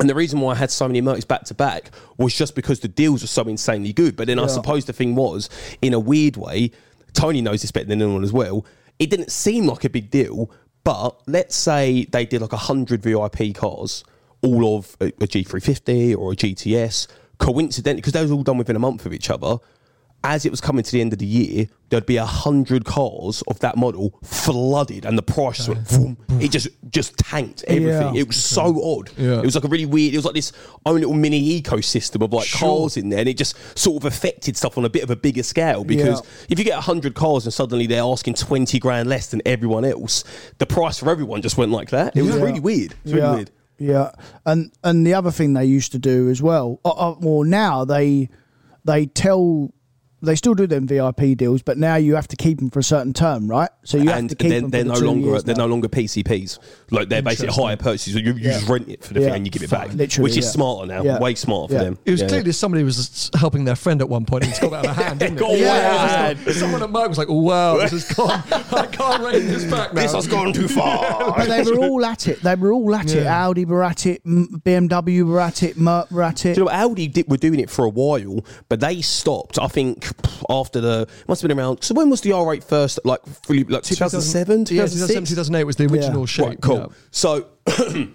and the reason why I had so many Mercs back to back was just because the deals were so insanely good. But then I suppose the thing was, in a weird way, Tony knows this better than anyone as well. It didn't seem like a big deal, but let's say they did like hundred VIP cars, all of a, a G350 or a GTS. Coincidentally, because they was all done within a month of each other, as it was coming to the end of the year, there'd be a hundred cars of that model flooded, and the price just went boom. It just just tanked everything.
Yeah.
It was so odd.
Yeah.
It was like a really weird. It was like this own little mini ecosystem of like
Sure.
cars in there, and it just sort of affected stuff on a bit of a bigger scale. Because
Yeah.
if you get hundred cars and suddenly they're asking twenty grand less than everyone else, the price for everyone just went like that. It was really weird. It was really
yeah,
weird.
yeah, and and the other thing they used to do as well. Uh, uh, well, now they they tell. They still do them VIP deals, but now you have to keep them for a certain term, right? So you have
and
to keep
then
them.
they're
for the
no
two
longer
years
they're
now.
no longer PCPs. Like they're basically higher purchases. You, you
Yeah.
just rent it for the
Yeah.
thing and you give it back,
Literally,
which is
yeah.
smarter now.
Yeah.
Way smarter
Yeah.
for them.
It was
Yeah.
clearly somebody was helping their friend at one point and it's got out of hand, didn't it? *laughs*
Got way out
it
hand.
Someone at Merc was like, oh, wow, this has gone. *laughs* I can't rein this back now.
This has gone too far. *laughs*
But they were all at it. They were all at it. Audi were at it. BMW were at it. Merc were at it.
Do you know, Audi did, were doing it for a while, but they stopped. I think after the must have been around. So when was the R8 first? Like fully, like 2007,
Yeah, 2007, 2008 was the original
Yeah.
shape.
Right, cool.
yeah.
So *clears throat*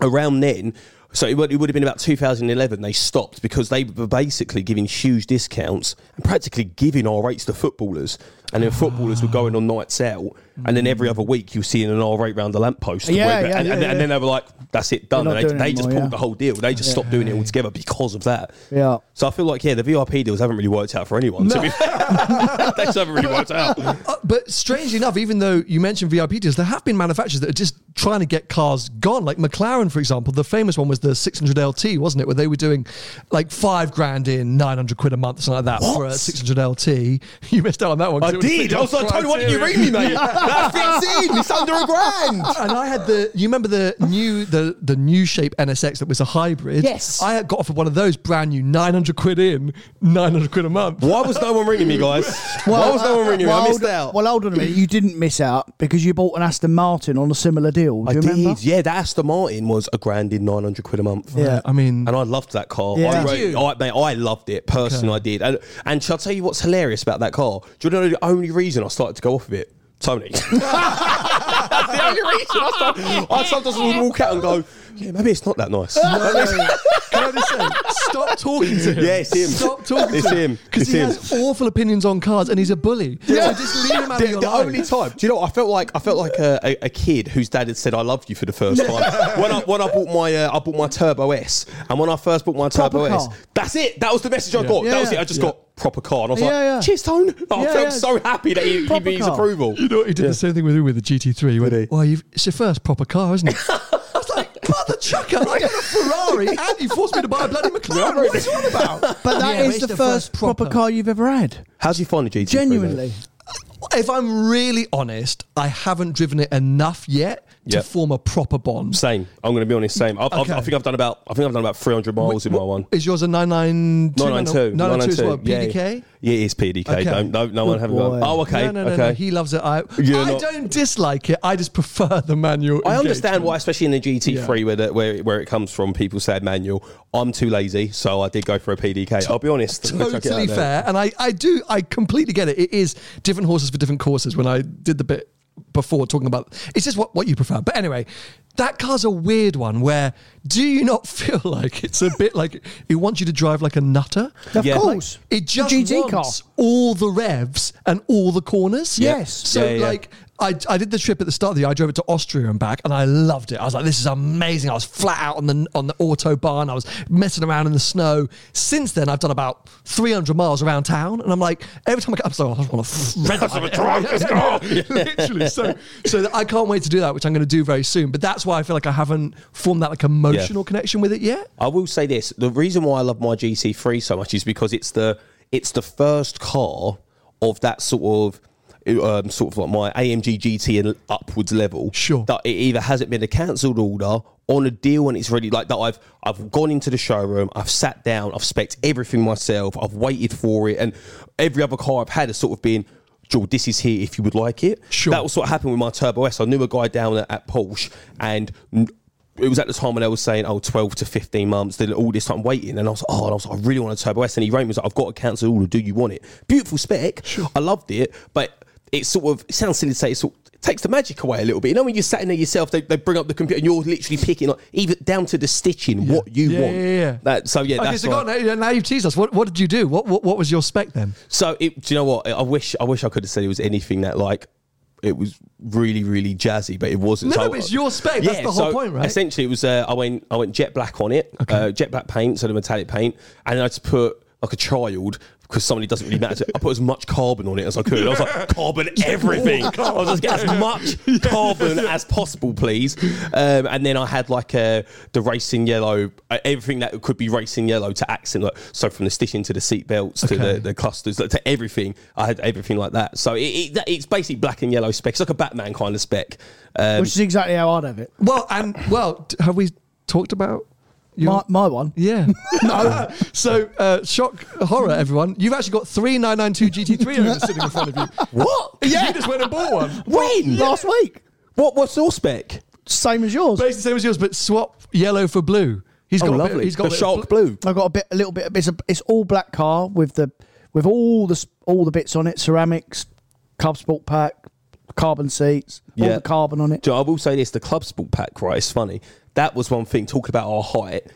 around then, so it would, it would have been about 2011. They stopped because they were basically giving huge discounts and practically giving R8s to footballers. And then footballers were going on nights out, and then every other week you seeing an R8 round the lamppost.
Yeah, yeah,
and,
yeah,
and,
yeah.
and then they were like, "That's it, done."
We're
And
not
they,
doing
they
it
just
anymore,
pulled
yeah.
the whole deal. They just stopped doing it altogether because of that.
Yeah.
So I feel like yeah, the VIP deals haven't really worked out for anyone. To be fair, *laughs* they just haven't really worked out. *laughs*
Uh, but strangely enough, even though you mentioned VIP deals, there have been manufacturers that are just trying to get cars gone. Like McLaren, for example, the famous one was the 600 LT, wasn't it? Where they were doing like five grand in 900 quid a month, something like that, for a 600 LT. *laughs* You missed out on that one. 'cause
I
it was
did.
big
I was like, Tony, why didn't you
criteria.
ring me, mate? That fits in. It's under a grand. *laughs*
and I had the. You remember the new the the new shape NSX that was a hybrid?
Yes.
I had got offered one of those brand new, nine hundred quid in, nine hundred quid a month.
Why was no one ringing me, guys? *laughs* Why was no one ringing me? I missed
hold,
out.
Well, hold on a minute. You didn't miss out because you bought an Aston Martin on a similar deal. Do
I
you remember?
did. Yeah, that Aston Martin was a grand in 900 quid a month.
Yeah.
I mean,
And I loved that car.
Yeah.
I,
Did
really-
you?
I, mate, I loved it. Personally, I did. And, and shall I tell you what's hilarious about that car? Do you know the only reason I started to go off of it? Tony. *laughs* That's the only reason I started. I sometimes would walk out and go, yeah, maybe it's not that nice. *laughs*
Can I just say, stop talking to him.
Yeah, it's him.
Stop talking
It's
to
him.
Because
It's
he
him.
has awful opinions on cars and he's a bully. So just leave him out
the,
of your
the
life.
only time, do you know? What? I felt like I felt like a, a, a kid whose dad had said "I love you" for the first time. when I when I bought my uh, I bought my Turbo S, and when I first bought my Turbo
Proper
S,
car.
that's it. That was the message I got.
Yeah,
that was it. I just
Yeah.
got proper car, and I was
Yeah,
like,
yeah.
"Cheers, Tone." I
Yeah,
felt
yeah.
so happy that he, he
Proper
gave his approval.
You know, he did the same thing with you with the GT3. He went,
he?
well, you've, it's your first proper car, isn't it? *laughs* I was like, mother chucker, I got a Ferrari *laughs* and you forced me to buy a bloody *laughs* McLaren. What is you on about?
But that
Yeah,
is
it's
the, first, proper, car you've ever had.
How's you find the GT?
Genuinely.
If I'm really honest, I haven't driven it enough yet to
Yeah.
form a proper bond.
Same. I'm going to be honest. Same. I've, I've, I think I've done about. I think I've done about 300 miles in my one.
Is yours a 992?
992.
992 as well.
Yeah,
PDK?
Yeah, it is PDK.
Okay.
Don't, no, no one
Good
haven't got. Oh, okay.
No, no, no,
okay.
no. He loves it. I,
You're
I
not-
don't dislike it. I just prefer the manual.
I understand why, especially in the GT3,
Yeah.
where, the, where where it comes from, people say manual. I'm too lazy, so I did go for a PDK. I'll be honest. Chuck it out
totally fair and I, I do i completely get it it is different horses for different courses when i did the bit before talking about it's just what, what you prefer but anyway that car's a weird one where do you not *laughs* feel like it's a bit like it wants you to drive like a nutter
Of
Yeah.
course.
it just
GT
wants
car.
all the revs and all the corners
Yes.
so
Yeah, yeah.
like I, I did the trip at the start of the year. I drove it to Austria and back, and I loved it. I was like, "This is amazing." I was flat out on the on the autobahn. I was messing around in the snow. Since then, I've done about 300 miles around town, and I'm like, every time I get up, so I just want to red drive this car. Literally. So, so I can't wait to do that, which I'm going to do very soon. But that's why I feel like I haven't formed that like emotional connection with it yet.
I will say this: the reason why I love my GT3 so much is because it's the it's the first car of that sort of. Um, sort of like my AMG GT and upwards level.
Sure.
That it either hasn't been a cancelled order on a deal and it's ready. Like that, I've I've gone into the showroom, I've sat down, I've spec everything myself, I've waited for it, and every other car I've had has sort of been. Joel, this is here if you would like it.
Sure.
That was what happened with my Turbo S. I knew a guy down at, at Porsche, and it was at the time when they were saying, oh, 12 to 15 months, then all this time waiting. And I was like, oh, I was like, I really want a Turbo S. And he rang me, was like, I've got a cancel order. Do you want it? Beautiful spec. Sure. I loved it. But it sort of, it sounds silly to say, it sort it takes the magic away a little bit. You know, when you're sat in there yourself, they, they bring up the computer and you're literally picking, like, even down to the stitching, what you
Yeah,
want.
yeah, yeah.
That, so, yeah,
Okay,
that's
so
why-
on, now, now you've teased us. What, what did you do? What, what what was your spec then?
So it, do you know what? I wish I wish I could have said it was anything that like it was really really jazzy, but it wasn't.
No,
so,
no, but it's your spec. That's the whole
so
point, right?
Essentially, it was uh, I went I went jet black on it, uh, jet black paint, so the metallic paint, and then I just put like a child because somebody doesn't really matter. I put as much carbon on it as I could. I was like, carbon *laughs* everything. I was just get as much *laughs* carbon as possible, please. Um, and then I had like uh, the racing yellow, uh, everything that could be racing yellow to accent. Like, so from the stitching to the seat belts to
Okay.
the, the clusters like, to everything, I had everything like that. So it, it, that- it's basically black and yellow spec. It's like a Batman kind of spec. Um,
Which is exactly how I'd have it.
Well, and well, d- have we talked about your-
My, my one.
Yeah. *laughs* no. so, uh, shock horror, everyone. You've actually got three 992 GT3 owners sitting in front of you.
what? *laughs*
Yeah. You just went and bought one.
When?
Last week.
What? What's your spec?
Same as yours.
Basically same as yours, but swap yellow for blue. He's
Oh,
got a
lovely.
Bit, he's got
the
a bit of
shark
bl-
blue.
I've got a bit, a little bit. It's a, it's all black car with the, with all the, s- all the bits on it, ceramics, Club Sport pack, carbon seats, all
Yeah.
the carbon on it.
Do you know, I will say this: the club sport pack, right? It's funny. That was one thing. Talking about our height,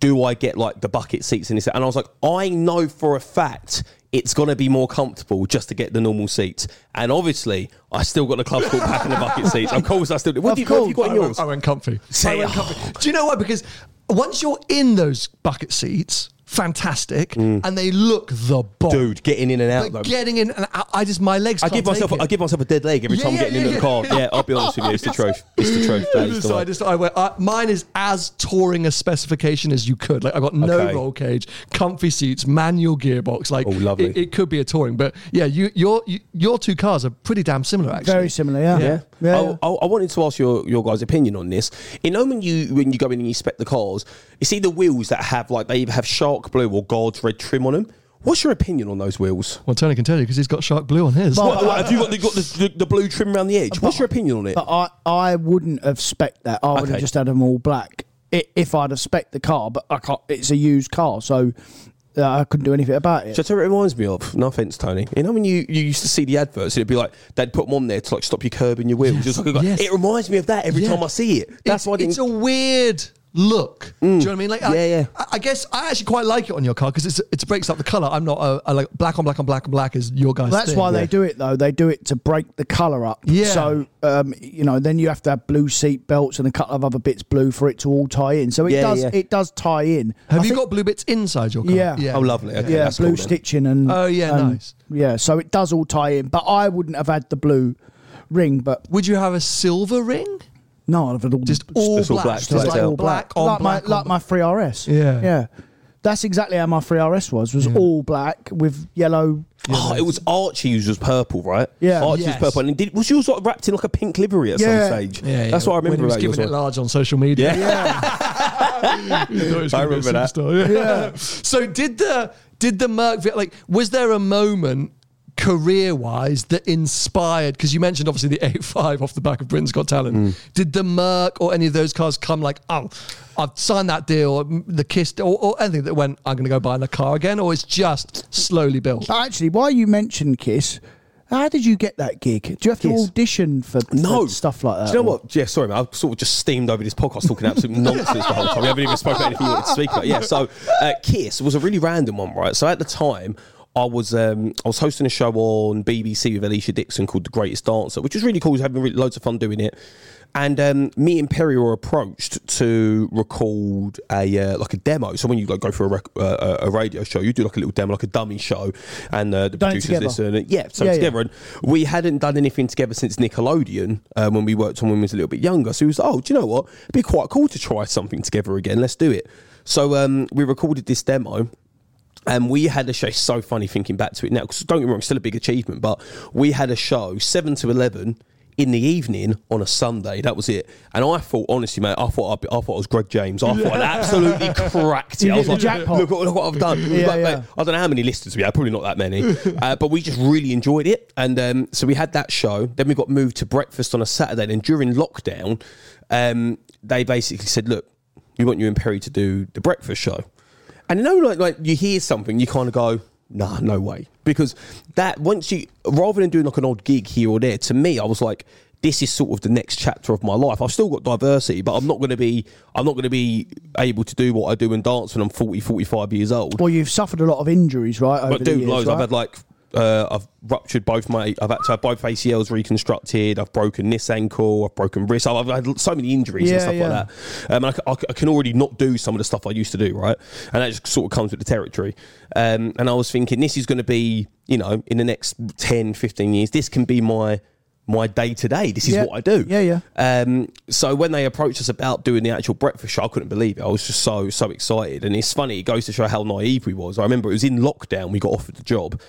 do I get like the bucket seats in this? And I was like, I know for a fact it's going to be more comfortable just to get the normal seats. And obviously, I still got the club sport pack and the bucket seats. Of course, I still do. What,
Of
do you, what have you got
I
in
went,
yours?
I went comfy.
Say-
I went comfy. Do you know why? Because once you're in those bucket seats, fantastic, and they look the bomb.
Mm. Dude, getting in and out
Like,
though.
getting in, and I, I just my legs.
I
can't
give myself
take
I give myself a dead leg every
Yeah,
time
yeah,
getting into
yeah,
the car.
yeah.
Yeah, I'll be honest with you, it's the truth. It's the truth. *laughs* That is the
so I just, I went, uh, mine is as touring a specification as you could. Like I got no
Okay.
roll cage, comfy seats, manual gearbox. Like
Oh, lovely.
It, it could be a touring, but yeah, you your you, your two cars are pretty damn similar. Actually,
Very similar, yeah.
Yeah.
Yeah.
I, I, I wanted to ask your, your guys' opinion on this. You know, when you when you go in and you spec the cars, you see the wheels that have like they either have shark blue or God's red trim on them. What's your opinion on those wheels?
Well, Tony can tell you because he's got shark blue on his.
What, what, have you got, the, got the, the, the blue trim around the edge? What's your opinion on it?
But I, I wouldn't have spec that. I would
Okay.
have just had them all black if I'd have spec the car. But I can't. It's a used car, so uh, I couldn't do anything about it.
What it reminds me of? No offense, Tony. You know when you, you used to see the adverts, it'd be like they'd put them on there to like stop you curbing your wheels. It's like,
Yes.
It reminds me of that every
Yeah.
time I see it. That's
it's,
why I didn't.
it's a weird look. Do you know what I mean? Like, I,
Yeah, yeah.
I, I guess I actually quite like it on your car because it's it breaks up the color. I'm not a, I like black on black on black on black is your guys.
That's
thing.
why they do it though. They do it to break the colour up.
Yeah.
So um, you know, then you have to have blue seat belts and a couple of other bits blue for it to all tie in. So it
Yeah,
does.
yeah.
It does tie in.
Have
I
you
think-
got blue bits inside your car?
Yeah.
yeah.
oh, lovely. Okay,
yeah,
that's
blue
cool then.
stitching and
Oh, yeah,
and-
nice.
Yeah, so it does all tie in. But I wouldn't have had the blue ring. But
Would you have a silver ring?
No, I'd have had all
Just all
Just all
black.
black,
Just
just
like
all
black on
like
black.
my
on
like my free RS.
Yeah.
yeah. That's exactly how my free RS was. Was all black with yellow.
Oh, it was Archie's was purple, right?
Yeah.
Archie's
Yes.
purple. And did, was yours like wrapped in like a pink livery at
Yeah.
some stage?
Yeah, yeah.
That's what I
When
remember
he was
about yours.
giving it large on social media.
Yeah. *laughs*
You thought he was
I
gonna be a
remember that.
superstar, Yeah. So did the did the Merc vi- like was there a moment career wise that inspired because you mentioned obviously the A5 *laughs* off the back of Britain's Got Talent.
Mm.
Did the Merc or any of those cars come like oh I've signed that deal or the Kiss or, or anything that went I'm going to go buy a car again or it's just slowly built.
But actually, why you mentioned Kiss, how did you get that gig? Do you have to
Kiss.
audition for, for
No
stuff like that?
Do you know
or-
what? Yeah, sorry, man. I've sort of just steamed over this podcast talking absolute *laughs* nonsense the whole time. We haven't even spoken about anything you wanted to speak about. Yeah, so uh, Kiss was a really random one, right? So at the time, I was um, I was hosting a show on BBC with Alesha Dixon called The Greatest Dancer, which was really cool. I was having really, loads of fun doing it. And um, me and Perry were approached to record a uh, like a demo. So when you like, go for a, rec- uh, a radio show, you do like a little demo, like a dummy show, and uh, the
Done
producers listen. And, yeah, so
Yeah, yeah.
together. And we hadn't done anything together since Nickelodeon uh, when we worked on when we was a little bit younger. So he was like, oh, do you know what? It'd be quite cool to try something together again. Let's do it. So um, we recorded this demo. And we had a show. So funny thinking back to it now. Because don't get me wrong, still a big achievement. But we had a show seven to eleven in the evening on a Sunday. That was it. And I thought, honestly, mate, I thought I'd be, I thought I was Greg James. I thought I'd absolutely *laughs* cracked it. I was like,
jackpot.
look, look what I've done.
Yeah,
But,
yeah.
mate, I don't know how many listeners we had. Probably not that many. uh, but we just really enjoyed it. And um, so we had that show. Then we got moved to breakfast on a Saturday. And during lockdown, um, they basically said, look, we want you and Perry to do the breakfast show. And you know, like, like you hear something, you kind of go, nah, no way. Because that, once you, rather than doing like an odd gig here or there, to me, I was like, this is sort of the next chapter of my life. I've still got diversity, but I'm not going to be, I'm not going to be able to do what I do in dance when I'm 40, 45 years old.
Well, you've suffered a lot of injuries, right? Over
But dude,
years,
loads.
right?
I've had like uh, I've ruptured both my. I've had to have both ACLs reconstructed. I've broken this ankle. I've broken wrist. I've, I've had so many injuries
Yeah,
and stuff
yeah.
like that. Um, and I, I I can already not do some of the stuff I used to do, right? And that just sort of comes with the territory. Um, and I was thinking, this is going to be, you know, in the next 10, 15 years, this can be my my day to day. This is
Yeah.
what I do.
Yeah, yeah.
Um, so when they approached us about doing the actual breakfast show, I couldn't believe it. I was just so so excited, and it's funny. It goes to show how naive we was. I remember it was in lockdown. We got offered the job,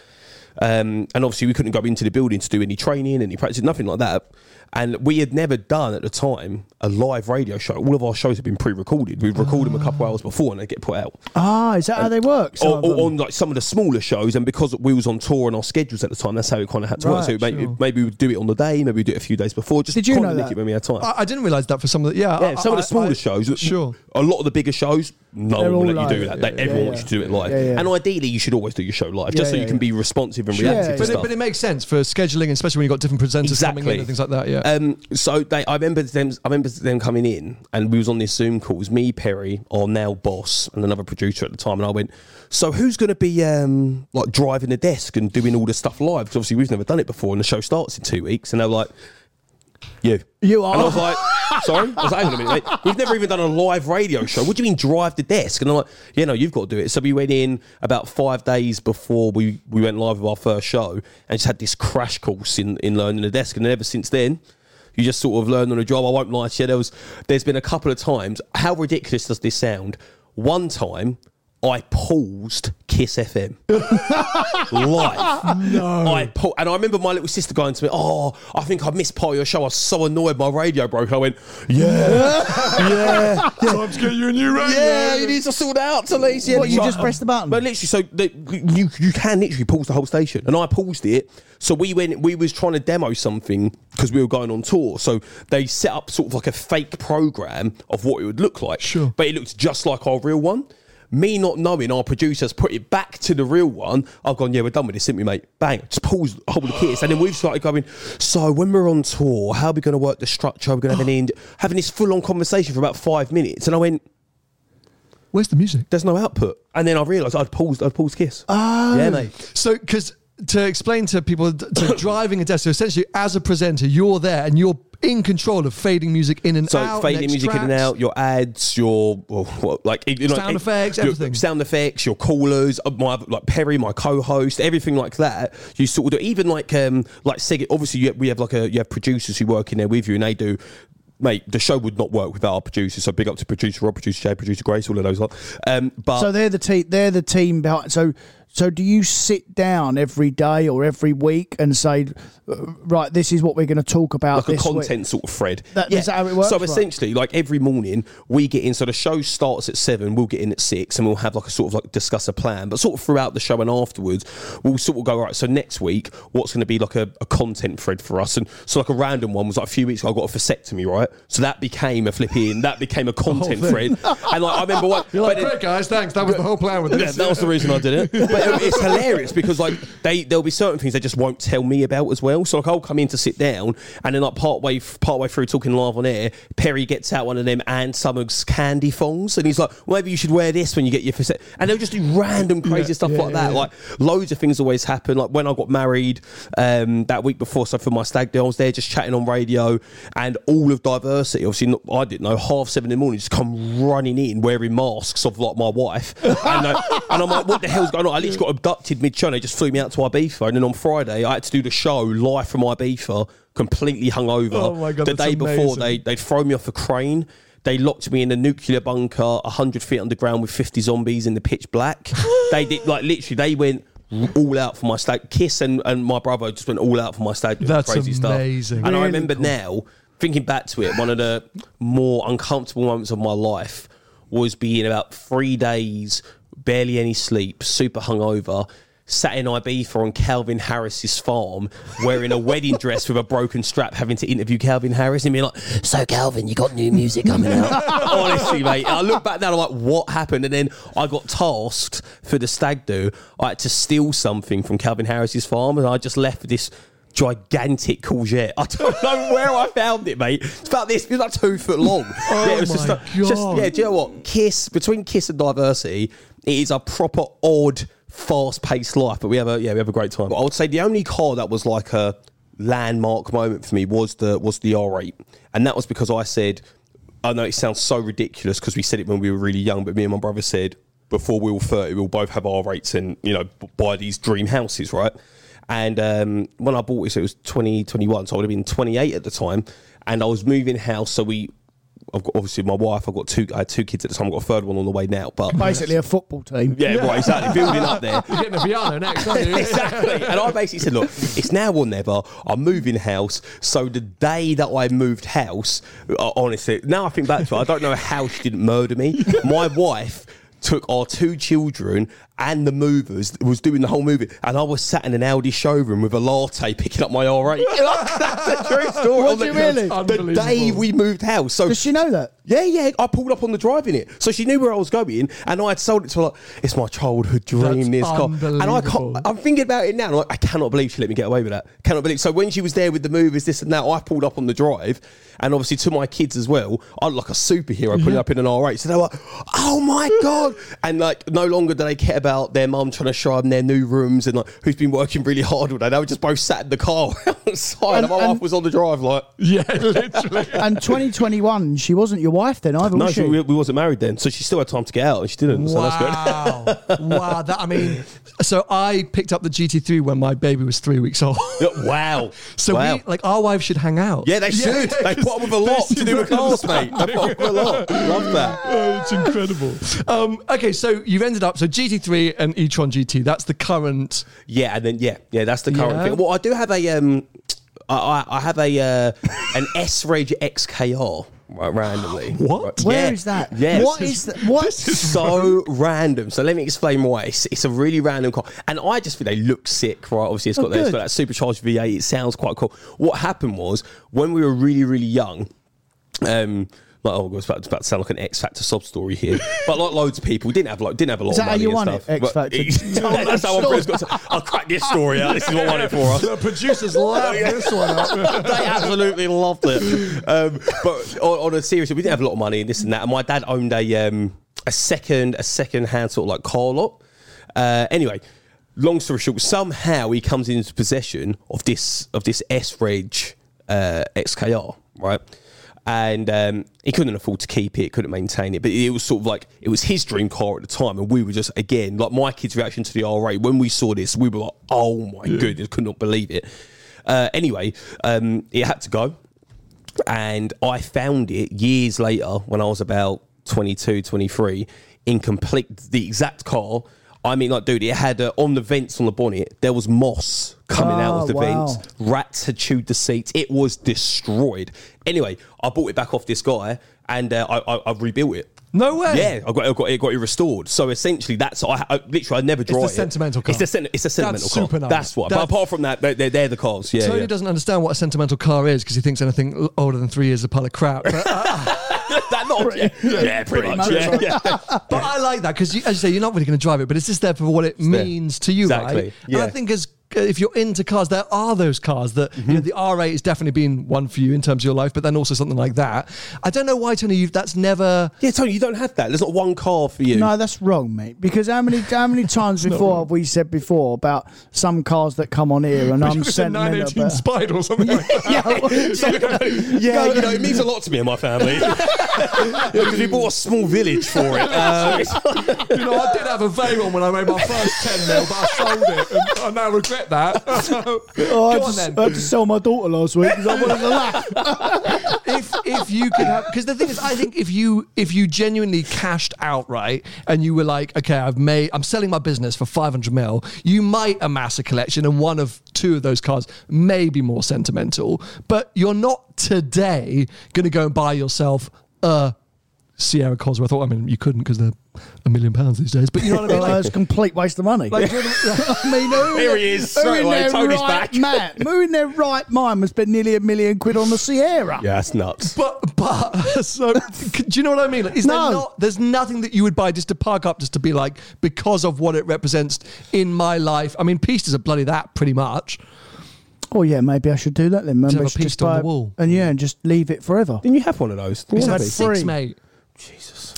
um, and obviously we couldn't go into the building to do any training, any practice, nothing like that. And we had never done at the time a live radio show. All of our shows had been pre-recorded. We'd record them a couple hours before, and they get put out.
ah, is that how they work?
Or, or on like some of the smaller shows, and because we was on tour and our schedules at the time, that's how it kind of had to work. So
Right,
maybe,
sure.
maybe we'd do it on the day, maybe we'd do it a few days before. Just
Did you know
nick
that?
it when we had time.
I, I didn't realize that for some of the yeah
Yeah, some
I-
of the smaller
I-
shows.
Sure.
A lot of the bigger shows, no
They're
one will let you do
live.
that. They- everyone wants you to do it live. And ideally, you should always do your show live, just so you can be responsive and reactive
But it, but it makes sense for scheduling, especially when you've got different presenters coming in
Exactly.
and things like that. Yeah.
Um, so they, I remember them. I remember them coming in, and we was on this Zoom call. It was me, Perry, our now boss, and another producer at the time. And I went, "So who's going to be um, like driving the desk and doing all the stuff live? Because obviously we've never done it before, and the show starts in two weeks." And they're like, "You."
You
And I was like, sorry? *laughs* I was like, hang on a minute, mate. We've never even done a live radio show. What do you mean drive the desk? And I'm like, yeah, no, you've got to do it. So we went in about five days before we, we went live with our first show and just had this crash course in, in learning the desk. And ever since then, you just sort of learn on the job. I won't lie to you. There was, there's been a couple of times. How ridiculous does this sound? One time, I paused Kiss FM *laughs* live. No. I pa- and I remember my little sister going to me, "Oh, I think I missed part of your show. I was so annoyed my radio broke." And I went, "Yeah, yeah,
Time to get you a new radio.
yeah. You need to sort that out, Talise." Yeah,
What, you
but-
just press the button?
But literally, so the, you you can literally pause the whole station, and I paused it. So we went, we was trying to demo something because we were going on tour. So they set up sort of like a fake program of what it would look like.
Sure.
but it looked just like our real one. Me not knowing our producers put it back to the real one. I've gone, yeah, we're done with this, didn't mate? Bang, just pause, hold the kiss, and then we've started going. So when we're on tour, how are we going to work the structure? Are we going to have an end? *gasps* Having this full on conversation for about five minutes, and I went,
Where's the music?
there's no output. And then I realised I'd paused, I'd paused kiss. Oh, yeah, mate.
So, because to explain to people, to *coughs* driving a desk, so essentially, as a presenter, you're there and you're in control of fading music in and
So
out.
So fading
next
music in and out, your ads, your well, what, like you know,
Sound
it-
effects,
your
everything.
sound effects, your callers, uh, my like Perry, my co-host, everything like that. You sort of do even like um like Sig. Obviously, you have, we have like a you have producers who work in there with you, and they do. Mate, the show would not work without our producers. So big up to producer Rob, producer Jay, producer Grace, all of those lot. Um, but
So they're the team. They're the team behind. So so do you sit down every day or every week and say, uh, right, this is what we're going to talk about
like a content
week?
sort of thread.
That- is that how it works,
So
right?
essentially, like every morning, we get in. So the show starts at seven. We'll get in at six, and we'll have like a sort of like discuss a plan. But sort of throughout the show and afterwards, we'll sort of go right. So next week, what's going to be like a, a content thread for us? And so like a random one was like a few weeks ago, I got a vasectomy, right? So that became a flipping. That became a *laughs* content thread. And like I remember what *laughs*
You're like,
but then-
great guys, thanks. That was the whole plan with
yeah, that was the reason I did it. *laughs* But it- it's hilarious because like they there'll be certain things they just won't tell me about as well. So like I'll come in to sit down and then like part way part way through talking live on air, Perry gets out one of them Ann Summers candy thongs and he's like, well, maybe you should wear this when you get your facet. And they'll just do random crazy
Yeah,
stuff
yeah,
like that. Like loads of things always happen. Like when I got married um, that week before, so for my stag do, I was there just chatting on radio and all of diversity. Obviously, not, I didn't know. Half seven in the morning, just come running in wearing masks of like my wife, and, uh, and I'm like, what the hell's going on? I got abducted mid show. They just flew me out to Ibiza, and then on Friday I had to do the show live from Ibiza, completely hungover.
Oh my God,
the day before they they'd throw me off a crane. They locked me in a nuclear bunker, hundred feet underground, with fifty zombies in the pitch black. *laughs* they did like literally. They went all out for my stag. Kiss and, and my brother just went all out for my stag.
That's
crazy
amazing.
stuff. And I remember now thinking back to it. One of the more uncomfortable moments of my life was being about three days, barely any sleep, super hungover. Sat in Ibiza on Calvin Harris's farm, wearing a wedding dress with a broken strap, having to interview Calvin Harris, and being like, "So Calvin, you got new music coming out?" *laughs* Honestly, mate, I look back now, I'm like, "What happened?" And then I got tasked for the stag do. I had to steal something from Calvin Harris's farm, and I just left this gigantic courgette. I don't know where I found it, mate. It's about this. It was like two foot long.
Oh
yeah, it was
my
just
God.
yeah. Do you know what? Kiss between Kiss and Diversity, it is a proper odd, fast-paced life. But we have a yeah, we have a great time. I would say the only car that was like a landmark moment for me was the was the R8, and that was because I said, I know it sounds so ridiculous because we said it when we were really young, but me and my brother said before we were 30, we'll both have R8s and you know buy these dream houses, right? And um, when I bought this, it was 2021, so I would have been 28 at the time. And I was moving house, so we, I've got obviously my wife, I've got two, I had two kids at the time, I've got a third one on the way now. But
Basically, a football team.
yeah, right, exactly, building up there.
You're getting a piano next, aren't you? *laughs*
exactly. And I basically said, look, it's now or never. I'm moving house. So the day that I moved house, uh, honestly, now I think back to it, I don't know how she didn't murder me. My wife took our two children and the movers was doing the whole movie and I was sat in an Audi showroom with a latte picking up my R8 *laughs* that's a true story
Was you really?
the day we moved house so
Does she know that?
Yeah, yeah. I pulled up on the drive in it, so she knew where I was going, and I had sold it to her. Like, it's my childhood dream.
That's
this car, and I can't. I'm thinking about it now. And I'm like, I cannot believe she let me get away with that. Cannot believe. So when she was there with the movies, this and that, I pulled up on the drive, and obviously to my kids as well, I look like a superhero pulling up in an R8. So they were like, "Oh my *laughs* god!" And like, no longer do they care about their mum trying to show them their new rooms and like who's been working really hard all day. They were just both sat in the car *laughs* outside, and, my
And-
wife was on the drive, like.
Yeah, *laughs* literally.
And 2021, she wasn't your wife then either,
No,
was
she,
she?
we, we wasn't married then, so she still had time to get out, and she didn't. So that's good.
Wow. wow. That, I mean, so I picked up the GT3 when my baby was three weeks old. *laughs*
wow.
So
wow.
we, like, our wives should hang out.
yeah, they should. they put up with a lot to do with cars, mate. They put up with a lot. Love that.
Oh, it's incredible. Um, okay, so you've ended up so GT3 and e-tron GT. That's the current.
Yeah, and then yeah, yeah, that's the current
Yeah.
thing. Well, I do have a um, I, I I have a uh, an *laughs* S Rage XKR right, randomly.
What?
Right,
Where
yeah.
is that?
Yeah,
What is that? What?
so *laughs* random. So let me explain why. It's, it's a really random car, and I just think they look sick. Right? Obviously, it's got,
Oh,
that, it's
good.
got that supercharged V8. It sounds quite cool. What happened was when we were really, really young. Um, like oh, it's about, it's about to sound like an X Factor sub story here, but like loads of people, didn't have like didn't have a lot
Is
of
that how
money
you
and
won it,
stuff.
X Factor? Tell *laughs*
that's how. *laughs* I've got to, I'll crack this story out. This is what won it for us.
The producers love *laughs* this one up.
they absolutely loved it. Um, but on, on a serious, we didn't have a lot of money and this and that. And my dad owned a um, a second a second hand sort of like car lot. Uh, anyway, long story short, somehow he comes into possession of this of this S Rage uh, XKR, right? And um, he couldn't afford to keep it, couldn't maintain it. But it was sort of like it was his dream car at the time, and we were just again like my kids' reaction to the R8 when we saw this, we were like, "Oh my goodness!" Could not believe it. Uh, anyway, um, it had to go and I found it years later when I was about 22, 23, in complete the exact car. I mean, like, dude, it had uh, on the vents on the bonnet, there was moss coming out
Oh,
of the
wow.
vents. Rats had chewed the seats. It was destroyed. Anyway, I bought it back off this guy and uh, I, I, I've rebuilt it.
No way.
Yeah, I got, I got it got it restored. So essentially, that's I, I literally I never
It's
drive
the
it.
sentimental car.
It's the sen- it's a sentimental
That's
car.
super nice.
That's what.
That-
but apart from that, they, they're, they're the cars. Yeah,
Tony
yeah.
doesn't understand what a sentimental car is because he thinks anything older than three years is a pile of crap. But, uh, *laughs*
that not, yeah, yeah, pretty, much.
much.
Yeah, yeah.
but I like that because, as you say, you're not really going to drive it, but it's just there for what it
there.
means to you,
Exactly,
right?
yeah.
And I think as if you're into cars, there are those cars that you know, the R8 has definitely been one for you in terms of your life, but then also something like that. I don't know why, Tony, you've, that's never.
Yeah, Tony, you don't have that. There's not one car for you.
No, that's wrong, mate. Because how many how many *laughs* times before have we said before about some cars that come on here and *laughs* I'm
It's a
sentimental
918
about?
Spider or something like *laughs* that.
yeah, you know, it means a lot to me and my family. Because we bought a small village for it. Uh,
you know, I did have a Veyron when I made my first 10 mil, but I sold it and I now regret that. *laughs*
Oh, *laughs* I,
Go
had
on
to,
then.
I had to sell my daughter last week because I wanted to laugh. *laughs*
if if you could have because the thing is I think if you if you genuinely cashed out right and you were like okay I've made I'm selling my business for 500 mil you might amass a collection and one of two of those cars may be more sentimental but you're not today going to go and buy yourself a Sierra Cosworth or I mean you couldn't because they're a million pounds these days but you know what I mean like,
it's a complete waste of money.
like, do you know I mean?
I mean, who,
Here he is,
who in
away,
their
Tony's
right
back.
Man, who in their right mind would spend nearly a million quid on the Sierra?
yeah, that's nuts.
But but *laughs* so do you know what I mean? Like, is
No.
there not? There's nothing that you would buy just to park up, just to be like because of what it represents in my life. I mean, Pistas are bloody that pretty much.
Oh yeah, maybe I should do that then. Maybe
have
I
a
should just
piece on the wall.
and yeah, and just leave it forever.
Didn't you have one of those?
It's
you
had
have it?
six,
free.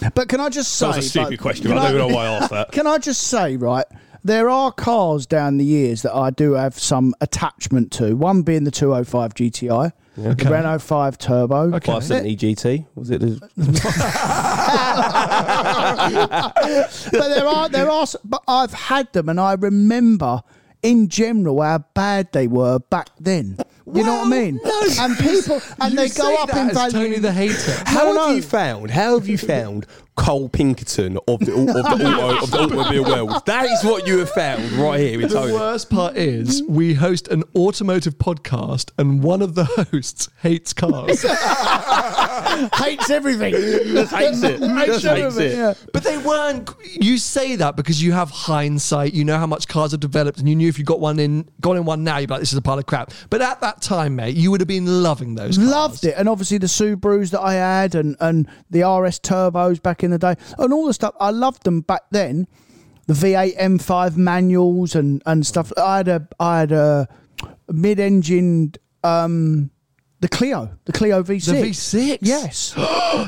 Mate.
But can I just say?
That was a stupid
like,
question. I don't know why I asked that.
Can I just say, right? There are cars down the years that I do have some attachment to. One being the 205 GTI, the Renault 5 Turbo.
Okay.
570 GT was it? *laughs* *laughs*
but there are there are but I've had them and I remember in general how bad they were back then. You know what I mean? No, And people and they go up in value.
Tony the hater.
How
no.
have you found? How have you found *laughs* Cole Pinkerton of the, of the, auto, of the *laughs* automobile world. That is what you have found right here with
The
Tony.
worst part is we host an automotive podcast, and one of the *laughs* hosts hates cars. *laughs*
hates everything.
Just hates it. Just hates
everything,
it.
yeah.
But they weren't. You say that because you have hindsight. You know how much cars have developed, and you knew if you got one in, got in one now, you'd be like, "This is a pile of crap." But at that time, mate, you would have been loving those. Cars.
Loved it, and obviously the Subarus that I had, and and the RS turbos back in the day, and all the stuff. I loved them back then. The V8 M5 manuals and and stuff. I had a I had a mid-engined um the Clio, the Clio V6.
The V6?
Yes.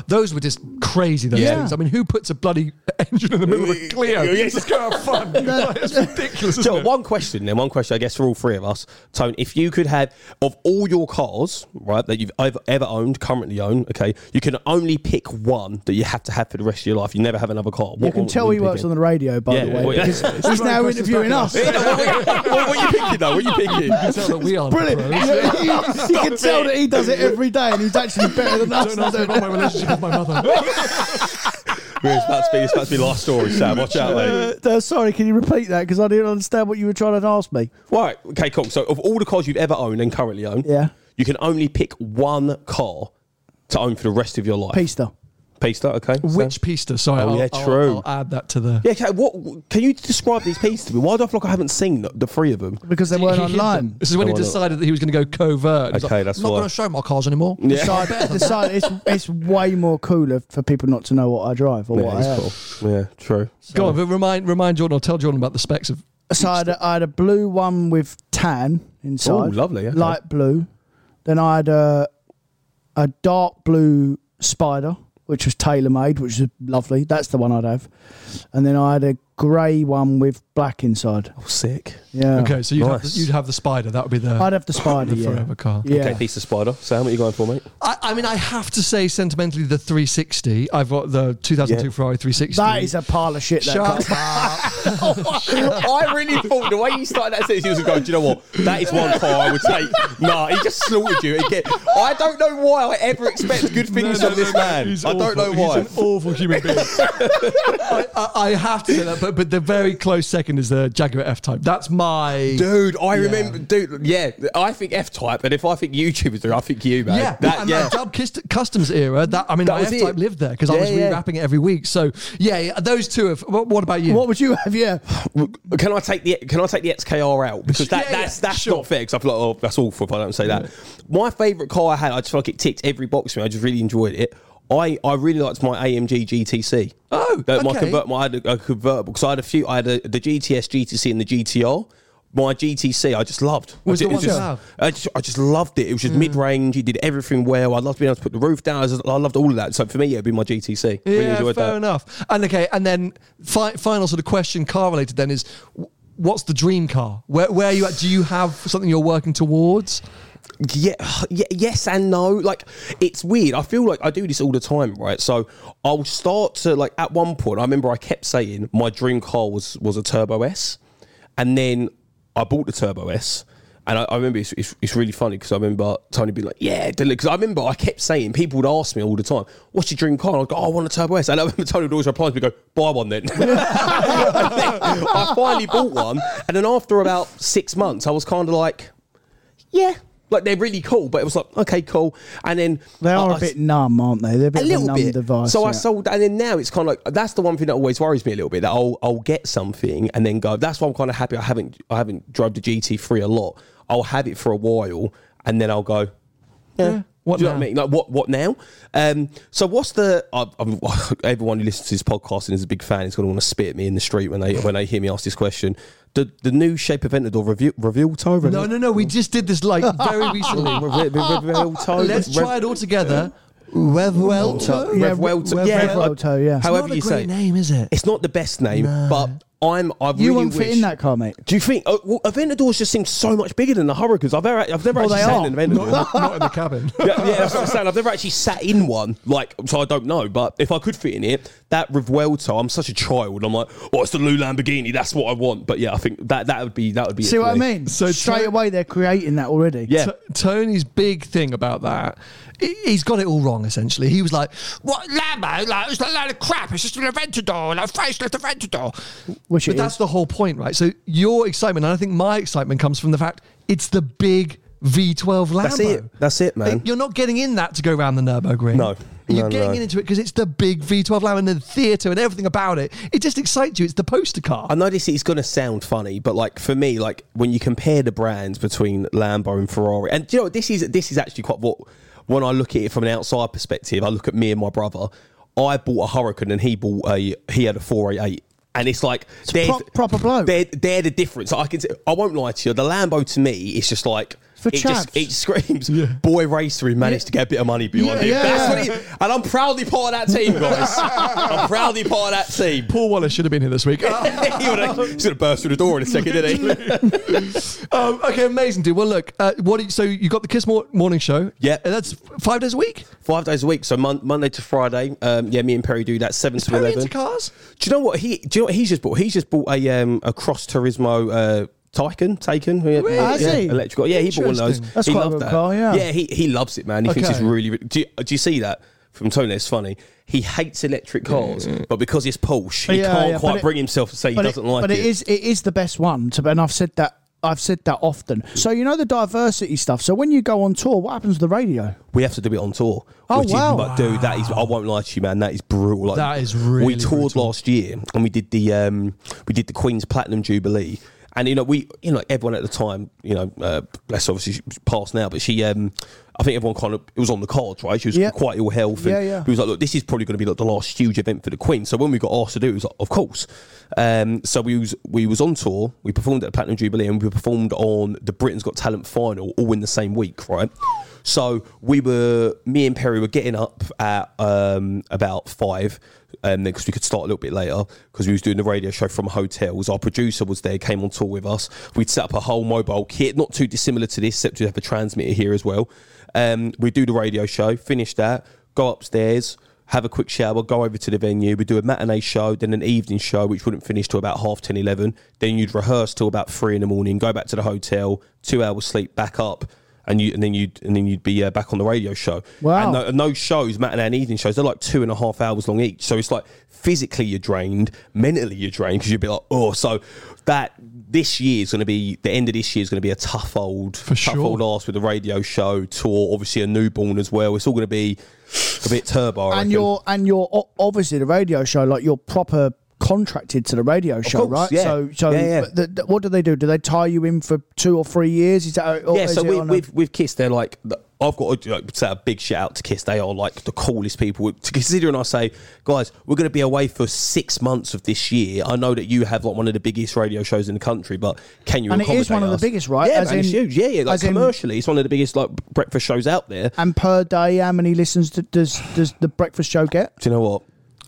*gasps*
Those were just crazy. Those
Yeah.
things. I mean, who puts a bloody *laughs* engine in the middle of a Clio?
Yes.
Just go have fun. *laughs* Like, it's ridiculous. Isn't
So
it?
one question then, one question I guess for all three of us, Tone. If you could have of all your cars, right, that you've ever, ever owned, currently own, okay, you can only pick one that you have to have for the rest of your life. You never have another car. What
You can tell he works
pick
on the radio, by
Yeah,
the way,
well, yeah.
because *laughs* he's
throwing
now interviewing us.
in? what, what are you picking though? What are you picking?
You can tell that we are
Brilliant.
pros.
you can tell that he does it every day, and he's actually better than us.
Don't ask me about my relationship with my mother. *laughs*
It's about to be, it's about to be last story, Sam. Watch out, mate.
Uh, uh, sorry, can you repeat that? Because I didn't understand what you were trying to ask me.
Right, okay, cool. So, of all the cars you've ever owned and currently own,
Yeah.
you can only pick one car to own for the rest of your life.
Pista.
Pista, okay. Sam?
Which pista? Sorry,
Oh,
I'll,
yeah,
I'll-
true.
I'll, add that to the.
Yeah, okay. What can you describe these pieces to me? Why do I feel like I haven't seen the, the three of them?
Because they weren't *laughs*
He hid
online.
This is when oh, he
Oh, I know.
decided that he was going to go covert.
Okay,
like,
that's
I'm not going to show my cars anymore.
Yeah.
Decide, decide, it's, it's way more cooler for people not to know what I drive or what I
Yeah,
have.
cool. Yeah, true.
Go on, but remind remind Jordan or tell Jordan about the specs of.
So I had, a, I had a blue one with tan inside.
Ooh, lovely, okay.
Light blue. Then I had a, a dark blue spider, which was tailor made, which was lovely. That's the one I'd have. And then I had a grey one with black inside.
Oh, sick.
Yeah.
Okay, so you'd, have the, you'd have the spider. That would be the.
I'd have the spider,
the
yeah.
forever car.
Yeah.
Okay, piece of spider. Sam, what are you going for, mate?
I, I mean, I have to say, sentimentally, the 360. I've got the 2002
Yeah.
Ferrari 360.
That is a pile of shit. That
Shut
car.
up. *laughs* *laughs*
I really thought the way you started that sentence, you was going, do you know what? That is one car I would take. Nah, he just slaughtered you again. I don't know why I ever expect good things
No, no,
from this
no, no,
man.
he's
I don't
awful.
know why.
He's an awful human being. *laughs* I, I, I have to say that, but but the very close second is the Jaguar F Type. That's my.
Dude, I
Yeah.
remember, dude, yeah, I think F Type, and if I think YouTubers do, I think you, man.
Yeah,
that,
and
yeah.
that Dub Customs era. That I mean,
That
F Type lived there because I was
yeah.
rewrapping it every week. So yeah, yeah, those two. Have, what, what about you?
what would you have? Yeah.
Can I take the Can I take the XKR out *laughs* because that,
Yeah, yeah,
that's that's
sure.
not fair because I feel like oh that's awful if I don't say that. My favourite car I had, I just feel like it ticked every box for me. I just really enjoyed it. I, I really liked my AMG GTC.
Oh,
Uh, my
okay.
convert, my I had a, a convertible because I had a few. I had a, the GTS, GTC, and the GTR. My GTC, I just loved.
Was
I
the
ju-
one
just. I just, I just loved it. It was just mid range. It did everything well. I loved being able to put the roof down. I, just- I loved all of that. So for me, yeah, it'd be my GTC.
Yeah,
enjoyed
fair
that.
enough. And okay, and then fi- final sort of question, car related. Then is, what's the dream car? Where where are you at? Do you have something you're working towards?
Yeah, *sighs* yeah, yes and no. Like it's weird. I feel like I do this all the time, right? So I'll start to like at one point. I remember I kept saying my dream car was was a Turbo S, and then I bought the Turbo S. And I, I remember it's, it's, it's really funny because I remember Tony being like, "Yeah," because I remember I kept saying people would ask me all the time, "What's your dream car?" And I'd go, "Oh, I want a Turbo S." And I remember Tony would always reply to me, "Go buy one then." *laughs* Then I finally bought one, and then after about six months, I was kind of like, yeah. Like they're really cool, but it was like okay, cool. And then
They are
I-
a bit numb, aren't they? They're a bit
a
of
little
a numb
bit.
device.
so I sold, and then now it's kind of like that's the one thing that always worries me a little bit. That I'll I'll get something and then go. That's why I'm kind of happy. I haven't I haven't drove the GT3 a lot. I'll have it for a while and then I'll go. Yeah.
What
Do you know
now?
what I mean? Like what? What now? Um, so what's the? I, *laughs* everyone who listens to this podcast and is a big fan is going to want to spit at me in the street when they when they hear me ask this question. The the new shape of Aventador review reveal to
No, no, no. We just did this like very *laughs* recently.
Revuelto.
Let's try it all together. Revuelto.
Yeah,
Revuelto. Yeah,
Revuelto, yeah.
It's
However
not a
you
great
say.
name, is it?
It's not the best name, but I'm. I really
You won't
wish,
fit in that car, mate.
Do you think? Uh, well, Aventadors just seem so much bigger than the Huracáns. I've never, I've never
Well,
actually
they
sat
are.
in an Aventador.
Not, not in the cabin. *laughs*
yeah, yeah, that's what I'm saying. I've never actually sat in one, like, so I don't know. But if I could fit in it, that Revuelto, I'm such a child. I'm like, oh, it's the new Lamborghini. That's what I want. But yeah, I think that that would be that would be.
See
it for
what I
me.
mean?
So
straight
try-
away they're creating that already.
Yeah.
T- Tony's big thing about that he- he's got it all wrong. Essentially, he was like, "What Lambo? Like it's a load of crap. It's just an Aventador, like a facelift Aventador."
Which
but that's
is.
the whole point, right? So your excitement, and I think my excitement, comes from the fact it's the big V12 Lambo.
That's it. That's it, man.
You're not getting in that to go around the Nurburgring.
No.
You're
No,
getting
no.
into it because it's the big V12 Lambo and the theatre and everything about it. It just excites you. It's the poster car.
I know this is going to sound funny, but like for me, like when you compare the brands between Lambo and Ferrari, and do you know what, this is this is actually quite what when I look at it from an outside perspective, I look at me and my brother. I bought a Huracán and he bought a he had a 488. And it's like they're,
pro- proper.
They're, they're the difference. I can. T- I won't lie to you. The Lambo to me, is just like
For
it just it screams boy racer who managed to get a bit of money behind
Yeah,
him.
yeah,
That's what he, and I'm proudly part of that team, guys. *laughs* I'm proudly part of that team.
Paul Wallace should have been here this week. *laughs*
he would have, he's going to burst through the door in a second, didn't he? *laughs*
um, okay, amazing, dude. Well, look, uh, what? You, so you got the Kiss Morning Show.
Yeah.
And that's five days a week.
Five days a week, so mon- Monday to Friday. Um, yeah, me and Perry do that seven to
Perry
eleven.
into cars.
Do you know what he? Do you know what he's just bought? He's just bought a um, a Cross Turismo uh, Taycan, Taken, yeah,
Really?
yeah,
Has he?
electrical. Yeah, he bought one of those.
Interesting.
That's
he
quite a
loved
good
that.
car, yeah.
yeah, he he loves it, man. He thinks it's
Okay.
really. do, you, do you see that? From Tony, it's funny. He hates electric cars, but because it's Porsche, he
Yeah,
can't
yeah,
quite
but it-
bring himself to say he doesn't like
but
it.
it is it is the best one to and I've said that I've said that often. So you know the diversity stuff. So when you go on tour, what happens to the radio?
We have to do it on tour.
Oh,
which
wow.
Is, but dude, that is. I won't lie to you, man. That is brutal. Like,
That is really
We toured
brutal.
last year, and we did the um, we did the Queen's Platinum Jubilee, and you know we you know everyone at the time you know uh, bless obviously passed now, but she um. I think everyone kind of it was on the cards, right? She was
Yeah.
quite ill health.
Yeah, yeah.
We was like, look, this is probably going to be like the last huge event for the Queen. So when we got asked to do it, it was like, of course. Um, so we was we was on tour. We performed at the Platinum Jubilee, and we performed on the Britain's Got Talent final, all in the same week, right? So we were, me and Perry were getting up at um, about five, um, because we could start a little bit later because we was doing the radio show from hotels. Our producer was there, came on tour with us. We'd set up a whole mobile kit, not too dissimilar to this, except we have a transmitter here as well. Um, we do the radio show, finish that, go upstairs. Have a quick shower, go over to the venue. We do a matinee show, then an evening show, which wouldn't finish till about half 10, 11. Then you'd rehearse till about three in the morning, go back to the hotel, two hours sleep, back up, and you and then you'd and then you'd be uh, back on the radio show.
Wow.
And, and those shows, matinee and evening shows, they're like two and a half hours long each. So it's like physically you're drained, mentally you're drained because you'd be like, oh, so that this year is going to be the end of this year is going to be a tough old,
For
tough
sure.
old ass with the radio show tour. Obviously a newborn as well. It's all going to be a bit turbo. I
and
reckon.
you're and you're obviously the radio show like you're proper contracted to the radio show
course,
right
yeah.
so so
Yeah, yeah.
The, the- what do they do do they tie you in for two or three years is that or
yeah,
is
so with,
on a-
with, Kiss, they're like, the- I've got to like, say a big shout out to Kiss. They are like the coolest people. To considering I say, guys, we're going to be away for six months of this year. I know that you have like one of the biggest radio shows in the country, but can you
And it is one of the biggest, right?
Yeah,
As
man, it's huge. Yeah, yeah. Like
as in-
commercially, it's one of the biggest like breakfast shows out there.
and per day how many listens do, does does the breakfast show get
Do you know what?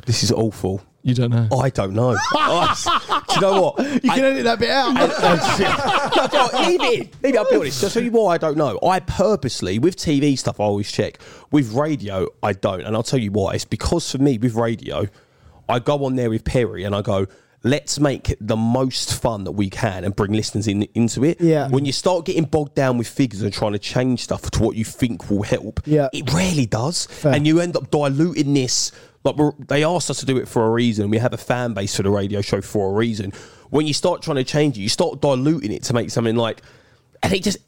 This is awful.
You don't know.
Oh, I don't know. *laughs* Oh, I- do you know what?
you
I-
can edit that bit out *laughs*
you know leave it. Leave it. I'll be honest. I'll tell you why I don't know. I purposely, with TV stuff, I always check. With radio, I don't. And I'll tell you why. It's because for me, with radio, I go on there with Perry and I go, let's make the most fun that we can and bring listeners in into it.
Yeah.
When you start getting bogged down with figures and trying to change stuff to what you think will help,
Yeah.
it rarely does.
Fair.
And you end up diluting this. Like they asked us to do it for a reason. We have a fan base for the radio show for a reason. When you start trying to change it, you start diluting it to make something like, and it just.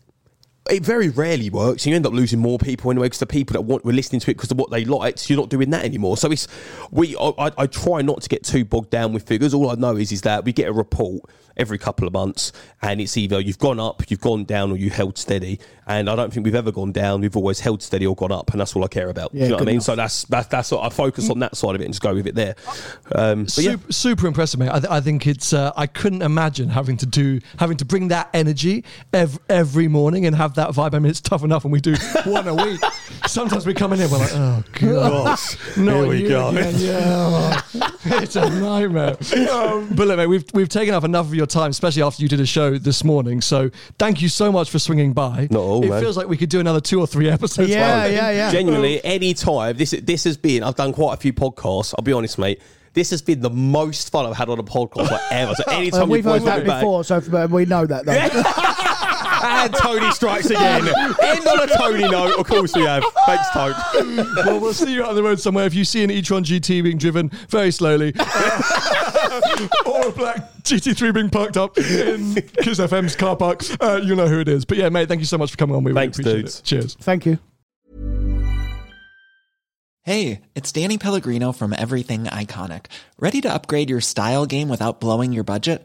It very rarely works. and You end up losing more people anyway because the people that want were listening to it because of what they liked. So you're not doing that anymore. So it's we. I, I, I try not to get too bogged down with figures. All I know is is that we get a report every couple of months, and it's either you've gone up, you've gone down, or you held steady. And I don't think we've ever gone down. We've always held steady or gone up, and that's all I care about.
Yeah,
you know what I mean?
enough.
So that's that's that's what I focus on that side of it and just go with it there. Um, but yeah.
super, super impressive, mate. I, th- I think it's. Uh, I couldn't imagine having to do having to bring that energy ev- every morning and have that vibe. I mean, it's tough enough when we do *laughs* one a week. Sometimes we come in here, we're like, oh god, no,
Here we
you
go.
again, yeah. *laughs* it's a nightmare. Um, but look, mate, we've we've taken up enough of your time, especially after you did a show this morning. So thank you so much for swinging by.
Not all,
it
man.
feels like we could do another two or three episodes.
Yeah,
while-
yeah, yeah.
Genuinely, any time this this has been. I've done quite a few podcasts. I'll be honest, mate. This has been the most fun I've had on a podcast like ever. So
Uh, *laughs*
anytime
we've
you
heard that
come back,
before so uh, we know that though
and Tony strikes again. End on a Tony note. Of course we have. Thanks, Tony.
well, we'll see you out on the road somewhere. If you see an e-tron GT being driven very slowly, *laughs* or a black GT3 being parked up in Kiss FM's car park, uh, you know who it is. But yeah, mate, thank you so much for coming on. We
Thanks,
really appreciate
dudes.
it. Cheers.
Thank you.
Hey, it's Danny Pellegrino from Everything Iconic. Ready to upgrade your style game without blowing your budget?